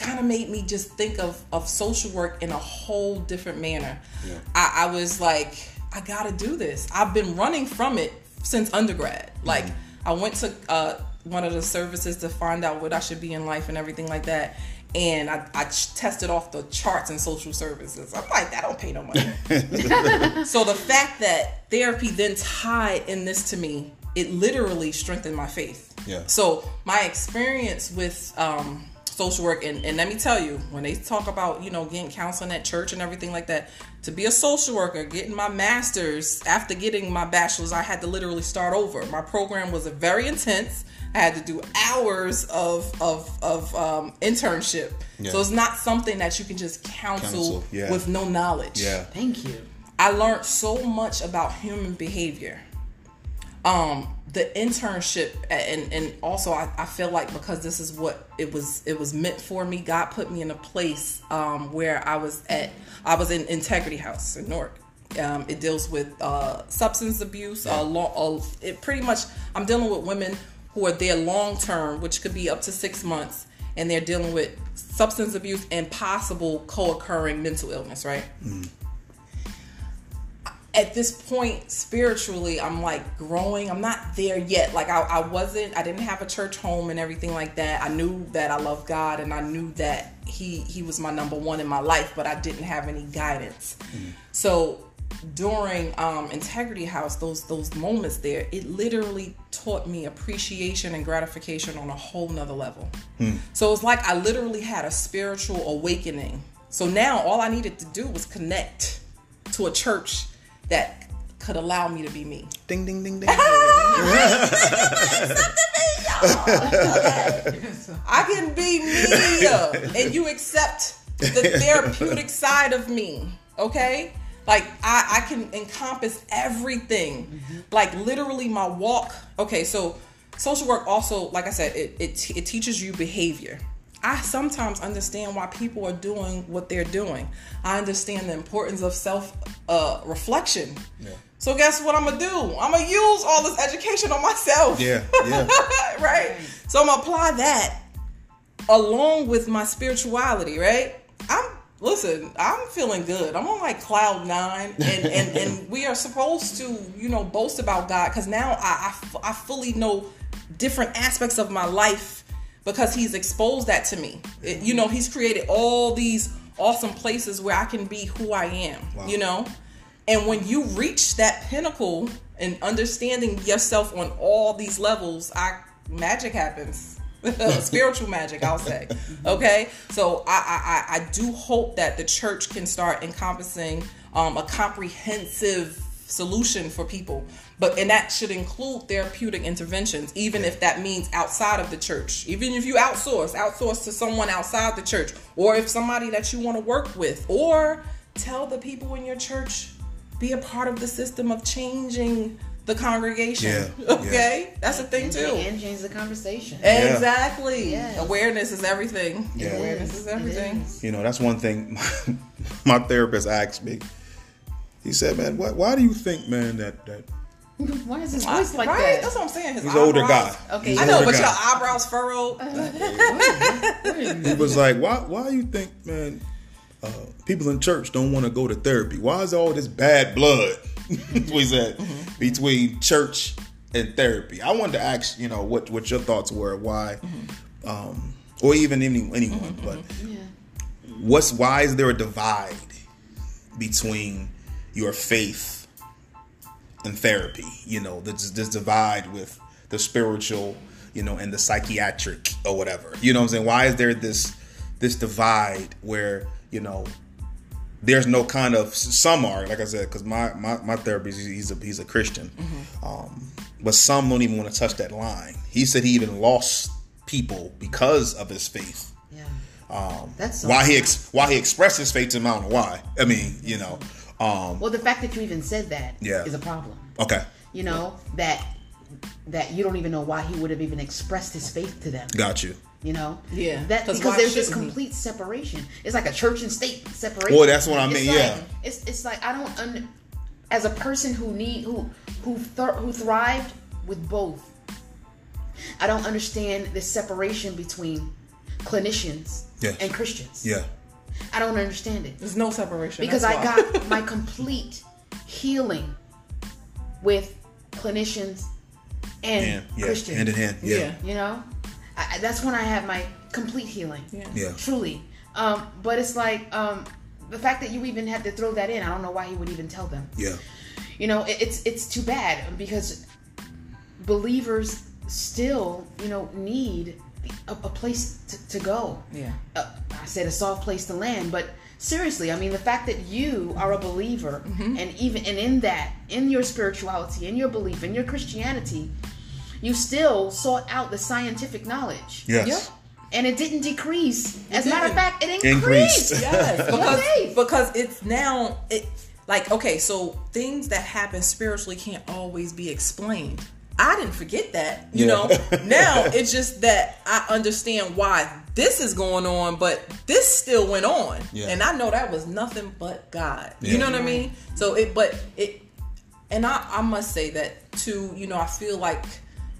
kind of made me just think of of social work in a whole different manner Yeah. I, I was like i gotta do this i've been running from it since undergrad like i went to uh, one of the services to find out what i should be in life and everything like that and I, I ch- tested off the charts in social services. I'm like, that don't pay no money. so the fact that therapy then tied in this to me, it literally strengthened my faith. Yeah. So my experience with um, social work, and, and let me tell you, when they talk about you know getting counseling at church and everything like that, to be a social worker, getting my master's after getting my bachelor's, I had to literally start over. My program was very intense. I had to do hours of of of um, internship. Yeah. So it's not something that you can just counsel, Counsel, yeah. with no knowledge. Yeah. Thank you. I learned so much about human behavior. Um, the internship and and also I, I feel like because this is what it was it was meant for me, God put me in a place um where I was at I was in Integrity House in Newark. Um, it deals with uh, substance abuse. Uh, uh, it pretty much I'm dealing with women who are there long term, which could be up to six months, and they're dealing with substance abuse and possible co-occurring mental illness. Right at this point spiritually i'm like growing. I'm not there yet. Like I, I wasn't i didn't have a church home and everything like that. I knew that i love god and i knew that he he was my number one in my life but i didn't have any guidance. So during um, Integrity House, those those moments there, it literally taught me appreciation and gratification on a whole nother level. So it's like I literally had a spiritual awakening. So now all I needed to do was connect to a church that could allow me to be me. Ding ding ding ding. I can be me, and you accept the therapeutic side of me. Okay, like I, I can encompass everything, mm-hmm. like literally my walk. Okay, so social work also, like I said, it it, it teaches you behavior. I sometimes understand why people are doing what they're doing. I understand the importance of self uh, reflection. So guess what I'm gonna do? I'm gonna use all this education on myself. Yeah, yeah. right? So I'm gonna apply that along with my spirituality, right? I'm listen, I'm feeling good. I'm on like cloud nine, and and, and we are supposed to, you know, boast about God because now I, I f- I fully know different aspects of my life because He's exposed that to me. It- you know, He's created all these awesome places where I can be who I am. You know. And when you reach that pinnacle and understanding yourself on all these levels, I magic happens. Spiritual magic, I'll say. Okay, so I, I I I do hope that the church can start encompassing um, a comprehensive solution for people, but and that should include therapeutic interventions, even if that means outside of the church. Even if you outsource, outsource to someone outside the church, or if somebody that you want to work with, or tell the people in your church be a part of the system of changing the congregation. Yeah, yeah. Okay, that's a thing too. and change the conversation. Exactly. Yes. Awareness is everything. Yeah. Awareness is everything. You know, that's one thing my, therapist asked me. He said, "Man, why, why do you think, man, that that Why is his voice like right? that? That's what I'm saying. His he's an older guy? Okay. He's I know, older but your eyebrows furrowed. He was like, why why do you think, man, uh, people in church don't want to go to therapy? Why is all this bad blood? That's what he said between church and therapy. I wanted to ask, you know, what what your thoughts were, why, um, or even any, anyone, but Yeah. what's why is there a divide between your faith and therapy? You know, this this divide with the spiritual, you know, and the psychiatric or whatever. You know what I'm saying? Why is there this this divide where you know there's no kind of some are like I said because my, my my therapist he's a he's a Christian, um, but some don't even want to touch that line. He said he even lost people because of his faith Yeah. Um, That's so why he ex- why he expressed his faith to him, I don't know why. I mean, you know, um, Well, the fact that you even said that is Yeah. is a problem. okay, You know that that you don't even know why he would have even expressed his faith to them. got you. You know, Yeah, that 'cause because there's this shouldn't he? complete separation. It's like a church and state separation. Well, that's what I It's mean, like- yeah. it's it's like I don't un- as a person who need who who th- who thrived with both. I don't understand this separation between clinicians Yes. and Christians. Yeah, I don't understand it There's no separation because I got my complete healing with clinicians and and yeah, Christians. hand in hand. Yeah, Yeah. You know, I, I- that's when I had my complete healing. Yeah. yeah, Truly. Um, but it's like um, the fact that you even had to throw that in. I don't know why he would even tell them. yeah, You know, it, it's it's too bad because believers still, you know, need a, a place to, to go. Yeah. Uh, I said a soft place to land, but seriously, I mean, the fact that you are a believer, Mm-hmm. and even and in that, in your spirituality, in your belief, in your Christianity, you still sought out the scientific knowledge, yes, Yep. and it didn't decrease. As a matter of fact, it Increased. increased. Yes, Okay. because because it's now it like okay, so things that happen spiritually can't always be explained. I didn't forget that, you Yeah. know. now it's just that I understand why this is going on, but this still went on, Yeah. and I know that was nothing but God. Yeah. You know what I mean? So it, but it, and I, I must say that too. You know, I feel like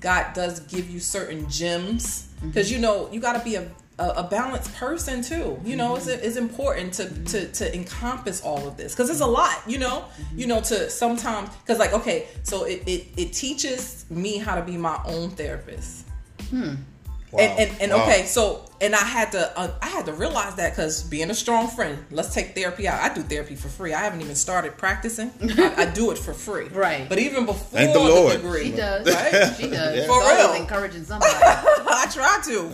God does give you certain gems because mm-hmm. you know you got to be a, a a balanced person too. You know, it's it's important to to to encompass all of this because it's a lot. You know, you know to sometimes because like okay, so it, it it teaches me how to be my own therapist. Hmm. And and, and Wow. okay, so and I had to uh, I had to realize that because being a strong friend, let's take therapy out. I do therapy for free. I haven't even started practicing. I, I do it for free. Right. But even before Thank the Lord. degree, She does. right? She does. Yeah. For always real. encouraging somebody. I try to.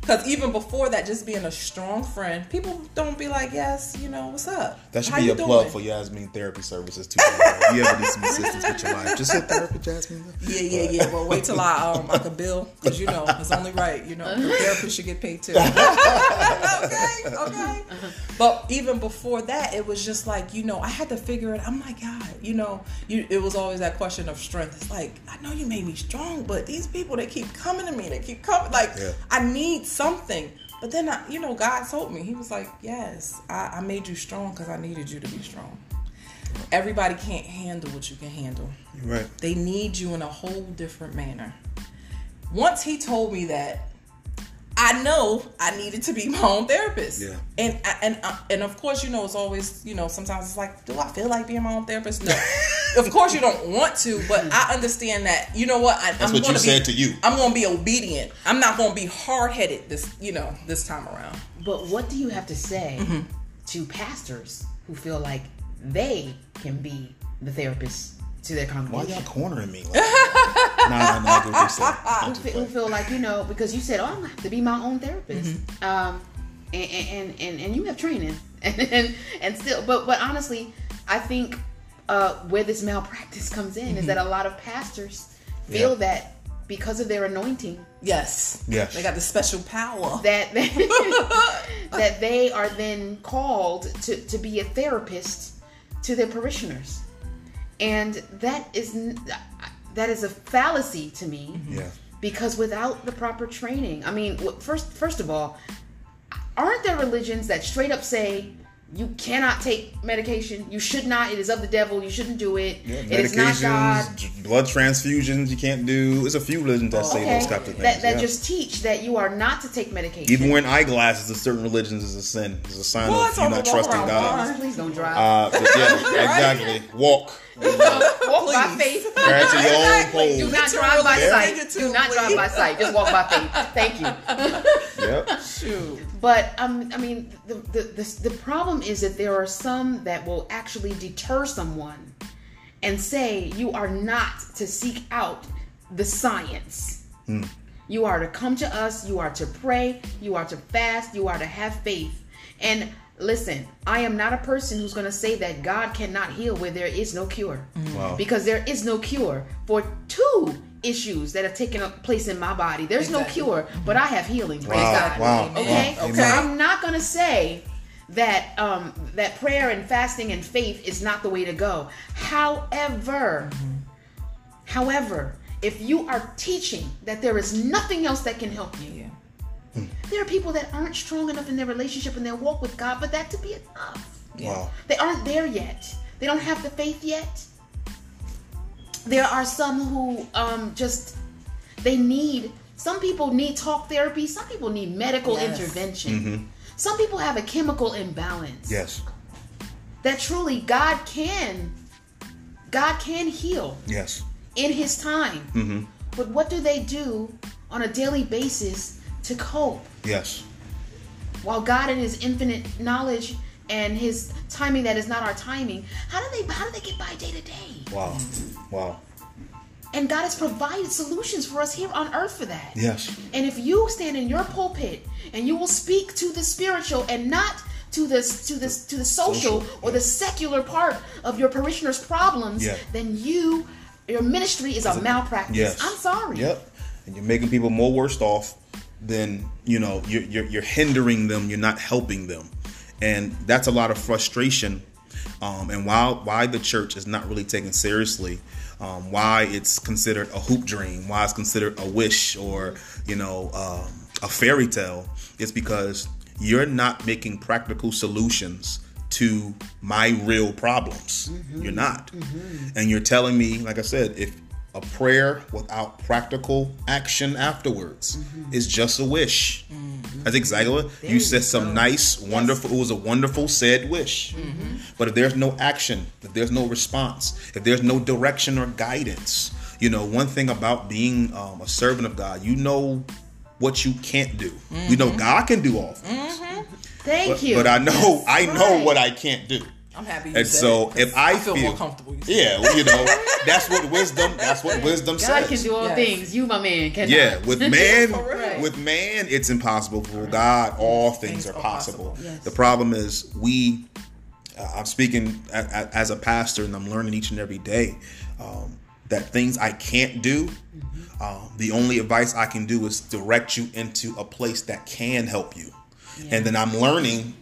Because even before that, just being a strong friend, people don't be like, yes, you know, what's up? That should How be you a plug doing?" for Yasmin Therapy Services too. if you ever need some assistance with your life, just hit therapy, Jasmine. Yeah, yeah, yeah. But wait till I um I can bill because you know it's only right. You know, the therapist should get paid too. okay, okay. But even before that, it was just like you know I had to figure it. I'm like God, you know, you. It was always that question of strength. It's like I know you made me strong, but these people they keep coming to me. They keep coming. Like Yeah. I need something. But then I, you know, God told me He was like, "Yes, I, I made you strong because I needed you to be strong." Everybody can't handle what you can handle. Right. They need you in a whole different manner. Once he told me that, I know I needed to be my own therapist. Yeah. And and and of course, you know, it's always you know sometimes it's like, do I feel like being my own therapist? No. of course, you don't want to, but I understand that. You know what? I, That's I'm what you gonna be, said to you. I'm going to be obedient. I'm not going to be hard headed this you know this time around. But what do you have to say Mm-hmm. to pastors who feel like they can be the therapist to their Why y'all cornering me? Like, nah, nah, nah, I get what who, who feel like you know because you said, "Oh, I'm gonna have to be my own therapist," Mm-hmm. um, and, and and and you have training, and and, and still, but but honestly, I think uh, where this malpractice comes in is that a lot of pastors feel Yeah. that because of their anointing Yes. Yes. They got the special power. that that they are then called to to be a therapist to their parishioners, and that is that is a fallacy to me Yeah. because without the proper training i mean first first of all aren't there religions that straight up say you cannot take medication you should not it is of the devil you shouldn't do it Yeah, it is not god medications, blood transfusions you can't do. There's a few religions that say okay those types of things. that, that yeah. just teach that you are not to take medication even wearing eyeglasses in certain religions is a sin. It's a sign What? of you not trusting God. please don't drive Uh, yeah, exactly. Walk. Walk by faith Grant to your own Exactly. do not Literal drive by Yeah. sight do not drive by sight just walk by faith thank you Yep. Shoot. But um, I mean, the, the the the problem is that there are some that will actually deter someone and say you are not to seek out the science. You are to come to us. You are to pray. You are to fast. You are to have faith. And listen, I am not a person who's going to say that God cannot heal where there is no cure, Wow. because there is no cure for two issues that have taken place in my body. There's no cure, but I have healing. Praise Wow. God. Wow. Okay, Wow. so I'm not gonna say that um, that prayer and fasting and faith is not the way to go. However, however, if you are teaching that there is nothing else that can help you, Yeah. There are people that aren't strong enough in their relationship and their walk with God for that to be enough. Wow. They aren't there yet. They don't have the faith yet. There are some who um, just they need. Some people need talk therapy. Some people need medical Yes. intervention. Some people have a chemical imbalance. Yes. That truly God can, God can heal Yes. in His time. Mm-hmm. But what do they do on a daily basis to cope? Yes. while God in His infinite knowledge and His timing that is not our timing, how do they how do they get by day to day? Wow. Wow. And God has provided solutions for us here on earth for that. Yes. And if you stand in your pulpit and you will speak to the spiritual and not to the to the to the social, Social, or the secular part of your parishioners' problems, Yeah. then you your ministry is a, malpractice. Yes. I'm sorry. Yep. And you're making people more worse off than you know. You're, you're you're hindering them. You're not helping them, and that's a lot of frustration. Um, and why why the church is not really taken seriously, um, why it's considered a hoop dream, why it's considered a wish or you know um, a fairy tale, is because you're not making practical solutions to my real problems. You're not. And you're telling me, like I said, if a prayer without practical action afterwards mm-hmm. is just a wish. Mm-hmm. That's exactly what you you said. Some go. nice, wonderful. It was a wonderful said wish. Mm-hmm. But if there's no action, if there's no response, if there's no direction or guidance, you know, one thing about being um, a servant of God, you know what you can't do. You know God can do all things, Thank but, you. but I know I know Right. what I can't do. I'm happy. You And said so it, 'cause if I, feel, more comfortable, you yeah, well, you know, that's what wisdom. That's what wisdom God says. can do all Yes. things. You, my man, can. Yeah, with man, For real. with man, it's impossible. For God, all things, Things are are possible. possible. Yes. The problem is we. Uh, I'm speaking a, a, as a pastor, and I'm learning each and every day um, that things I can't do. Mm-hmm. Um, the only advice I can do is direct you into a place that can help you, and then I'm learning.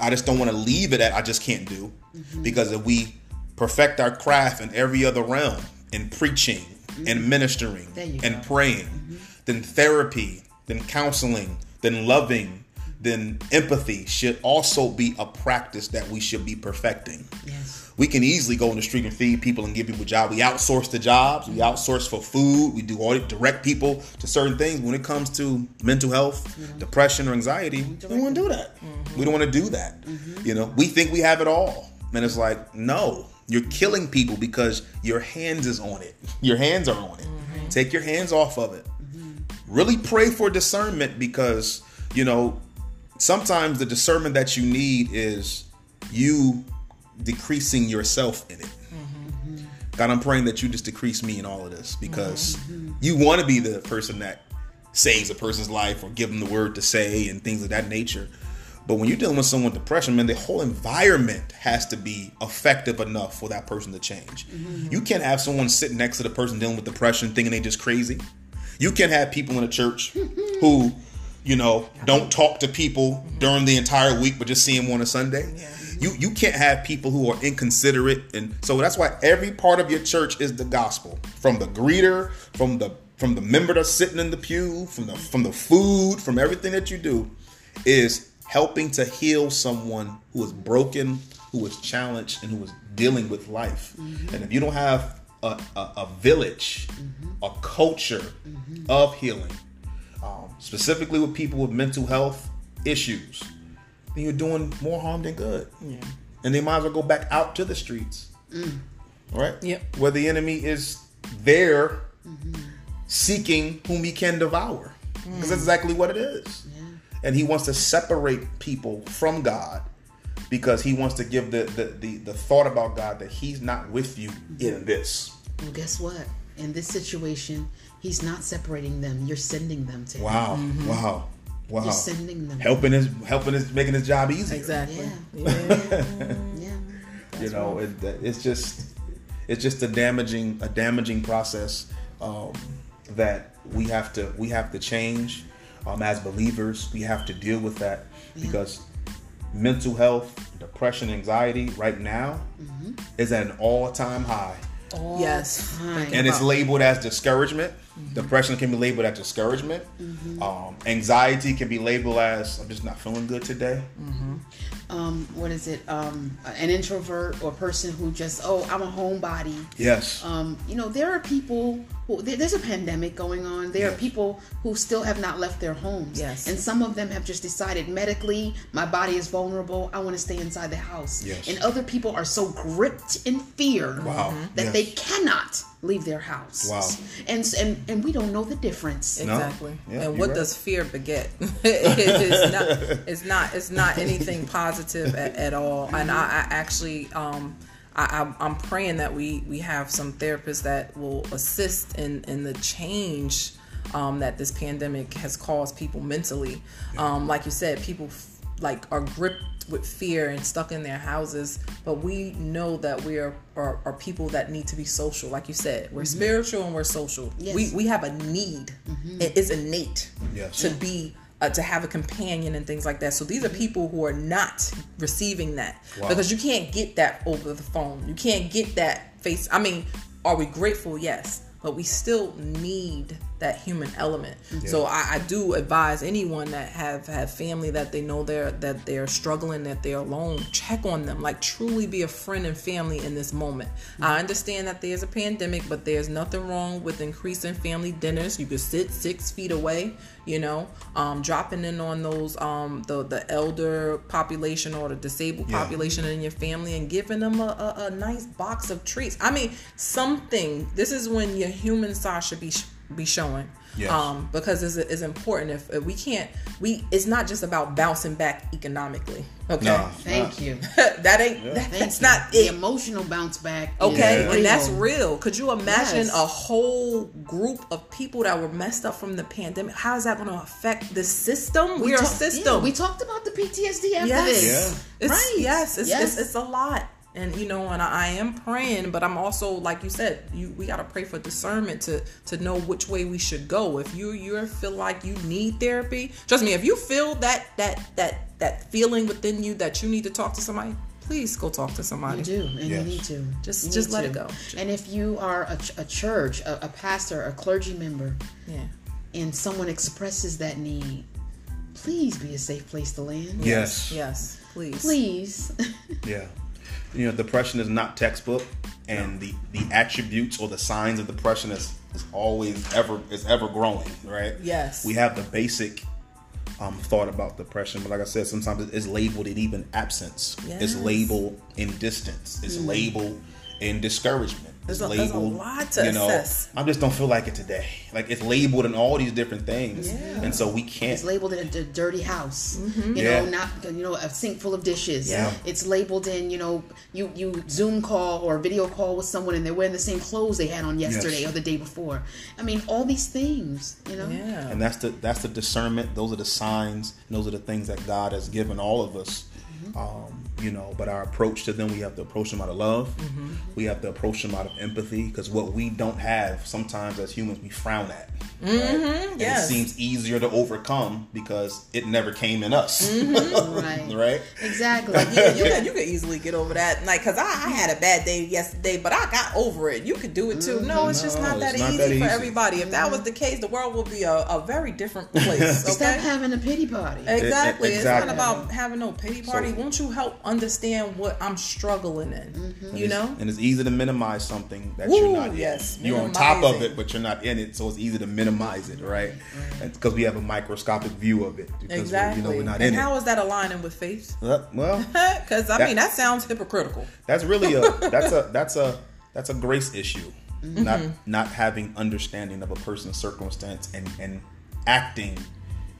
I just don't want to leave it at I just can't do, Mm-hmm. because if we perfect our craft in every other realm, in preaching and ministering Mm-hmm. There you and go. Mm-hmm. praying, then therapy, then counseling, then loving, then empathy should also be a practice that we should be perfecting. Yes. We can easily go in the street and feed people and give people jobs. We outsource the jobs. We outsource for food. We do all direct people to certain things. When it comes to mental health, mm-hmm. depression, or anxiety, we don't want to do that. Mm-hmm. We don't want to do that. Mm-hmm. You know, we think we have it all, and it's like, no, you're killing people because your hands is on it. Your hands are on it. Take your hands off of it. Really pray for discernment because you know sometimes the discernment that you need is you decreasing yourself in it. Mm-hmm. God, I'm praying that you just decrease me in all of this because mm-hmm. you want to be the person that saves a person's life or give them the word to say and things of that nature. But when you're dealing with someone with depression, man, the whole environment has to be effective enough for that person to change. Mm-hmm. You can't have someone sitting next to the person dealing with depression thinking they just crazy. You can't have people in a church who, you know, don't talk to people during the entire week but just see them on a Sunday. You you can't have people who are inconsiderate and so that's why every part of your church is the gospel. From the greeter, from the from the member that's sitting in the pew, from the from the food, from everything that you do is helping to heal someone who is broken, who is challenged, and who is dealing with life. And if you don't have a, a, a village, a culture of healing, um, specifically with people with mental health issues, then you're doing more harm than good. Yeah. And they might as well go back out to the streets. Mm. Right? Yep. Where the enemy is there mm-hmm. seeking whom he can devour. Mm. Because that's exactly what it is. And he wants to separate people from God because he wants to give the, the, the, the thought about God that he's not with you in this. Well, guess what? In this situation, he's not separating them. You're sending them to him. Wow. Mm-hmm. Wow. Wow. You're sending them. Helping his helping his making his job easier. Exactly. Yeah. Yeah. Yeah. you know it, it's just it's just a damaging a damaging process um, that we have to we have to change um, as believers we have to deal with that because mental health depression anxiety right now is at an all-time high All Yes. time. and it's labeled as discouragement depression can be labeled as discouragement um, anxiety can be labeled as i'm just not feeling good today um, what is it? Um, an introvert or a person who just, oh, I'm a homebody. yes Um, you know, there are people who there, there's a pandemic going on. There are people who still have not left their homes. Yes. And some of them have just decided medically, my body is vulnerable. I want to stay inside the house. Yes. And other people are so gripped in fear Wow. that Yes. they cannot leave their house. Wow. And and and we don't know the difference. No. Exactly. Yeah, and what right. does fear beget? it's not. It's not. It's not anything positive at, at all. And I, I actually, um, I, I'm- I'm praying that we we have some therapists that will assist in in the change um, that this pandemic has caused people mentally. Um, like you said, people f- like are gripped with fear and stuck in their houses but we know that we are, are, are people that need to be social. Like you said we're mm-hmm. spiritual and we're social. Yes. we we have a need. Mm-hmm. It is innate Yes. to be uh, to have a companion and things like that. So these are mm-hmm. people who are not receiving that Wow. because you can't get that over the phone. You can't get that face. I mean are we grateful? Yes. But we still need that human element. So I, I do advise anyone that have have family that they know they're that they're struggling that they're alone check on them. Like truly be a friend and family in this moment. I understand that there's a pandemic but there's nothing wrong with increasing family dinners. You could sit six feet away you know um, dropping in on those um, the the elder population or the disabled Yeah. population in your family and giving them a, a, a nice box of treats. I mean something. This is when your human side should be be showing. Yes. Um, because it's, it's important if, if we can't we it's not just about bouncing back economically. Okay. Nah. Thank you. that ain't that- that's you. not the it. emotional bounce back. Okay, is and that's real. real. Could you imagine Yes. a whole group of people that were messed up from the pandemic? How is that going to affect the system? We, are talk- system. yeah, we talked about the PTSD after yes, this. Yeah. it's, Right. yes, it's, Yes. It's, it's a lot. And you know, and I, I am praying, but I'm also like you said, you we gotta pray for discernment to to know which way we should go. If you you feel like you need therapy, trust me. If you feel that that that that feeling within you that you need to talk to somebody, please go talk to somebody. You do, and Yes. you need to. Just- You just let to. it go. And if you are a, ch- a church, a, a pastor, a clergy member, Yeah. and someone expresses that need, please be a safe place to land. Yes. Yes. Please. Please. Yeah. You know, depression is not textbook, and the the attributes or the signs of depression is is always ever is ever growing, right? Yes. We have the basic um, thought about depression, but like I said, sometimes it's labeled in even absence. It's labeled in distance. It's labeled in discouragement. There's It's a- there's a lot to you know, assess. I just don't feel like it today. Like it's labeled in all these different things, Yeah. and so we can't. It's labeled in a dirty house. You Yeah. know, not you know a sink full of dishes. Yeah. It's labeled in you know you you Zoom call or video call with someone and they're wearing the same clothes they had on yesterday Yes. or the day before. I mean, all these things. You know. Yeah. and that's the that's the discernment those are the signs and those are the things that god has given all of us um, you know but our approach to them we have to approach them out of love mm-hmm. we have to approach them out of empathy because what we don't have sometimes as humans we frown at right? Mm-hmm. and yes. it seems easier to overcome because it never came in us mm-hmm. Right. right Exactly. yeah, you can you can easily get over that. Like, cause I, I had a bad day yesterday, but I got over it. You could do it too. No, it's just No, not that it's not easy that for everybody. If that was the case, the world would be a, a very different place. Stop having a pity party. Exactly. It's Exactly. not about having no pity party. So- Won't you help understand what I'm struggling in? You know? and it's easy to minimize something that Woo, you're not in. yes, you're on top of it. it but you're not in it so it's easy to minimize it right because we have a microscopic view of it because Exactly. we're, you know we're not and in how it is that aligning with faith? Uh, well Because I That- mean, that sounds hypocritical. that's really a that's a that's a that's a grace issue Mm-hmm. not not having understanding of a person's circumstance and and acting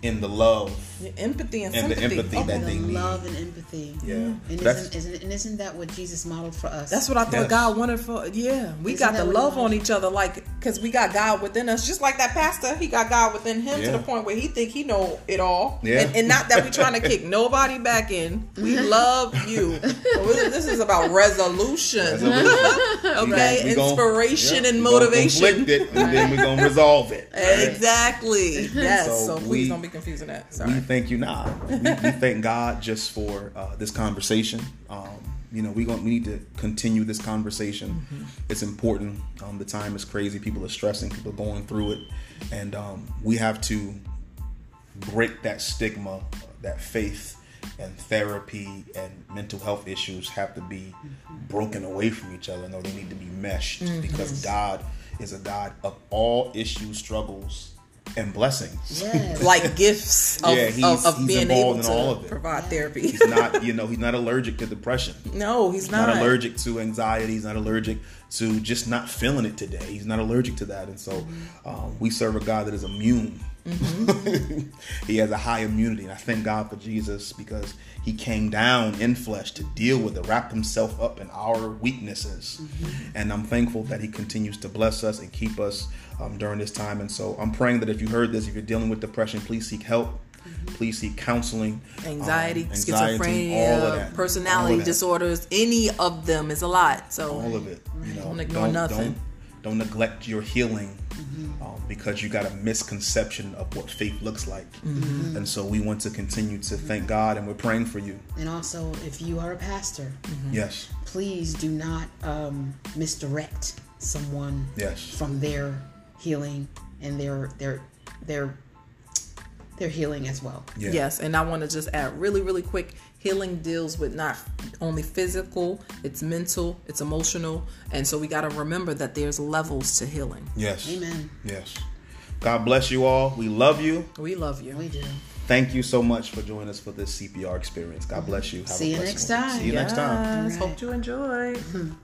in the love the Empathy and, And the empathy Oh, that The they need. love and empathy. Yeah. And isn't, isn't, and isn't that what Jesus modeled for us? That's what I thought Yes. God wanted for. Yeah, we Isn't got the love on each other, like because we got God within us, just like that pastor. He got God within him Yeah. to the point where he think he know it all. Yeah. and, and not that we trying to kick nobody back in. We love you. This is about resolution. okay, We gon- inspiration yeah, and we gonna motivation. conflict it, and then we're gonna resolve it right? Exactly. Yes. So So, please we- don't be confusing that. we thank you now. We, we thank God just for uh, this conversation. Um, you know, we going we need to continue this conversation. Mm-hmm. It's important. Um, the time is crazy. People are stressing. People are going through it, and um, we have to break that stigma, that faith and therapy and mental health issues have to be broken away from each other. No, they need to be meshed Mm-hmm. because God is a God of all issues, struggles, and blessings. Yes. Like gifts of, Yeah, he's- of, of he's being able to all of it. provide therapy. He's not, you know, he's not allergic to depression. no, he's Not, not. allergic to anxiety. He's not allergic to just not feeling it today. He's not allergic to that. And so Mm-hmm. um, we serve a God that is immune. he has a high immunity. And I thank God for Jesus because he came down in flesh to deal with it, wrap himself up in our weaknesses. Mm-hmm. And I'm thankful that he continues to bless us and keep us um, during this time. And so I'm praying that if you heard this, if you're dealing with depression, please seek help. Please seek counseling. anxiety, um, anxiety, schizophrenia, all of that. All personality of that. disorders, any of them is a lot. So all of it. You know, Don't ignore nothing. Don't, don't neglect your healing um, because you got a misconception of what faith looks like. And so we want to continue to thank God, and we're praying for you. and also, if you are a pastor, Yes, please do not um, misdirect someone yes, from their healing and their their their their healing as well. yeah. yes, and I want to just add really, really quick. Healing deals with not only physical, it's mental, it's emotional, and so we got to remember that there's levels to healing. yes, Amen. yes. God bless you all. We love you. We love you. We do. Thank you so much for joining us for this CPR experience. God bless you. Have See a you blessed next one. time. See you next time. Yes, Hope you enjoy.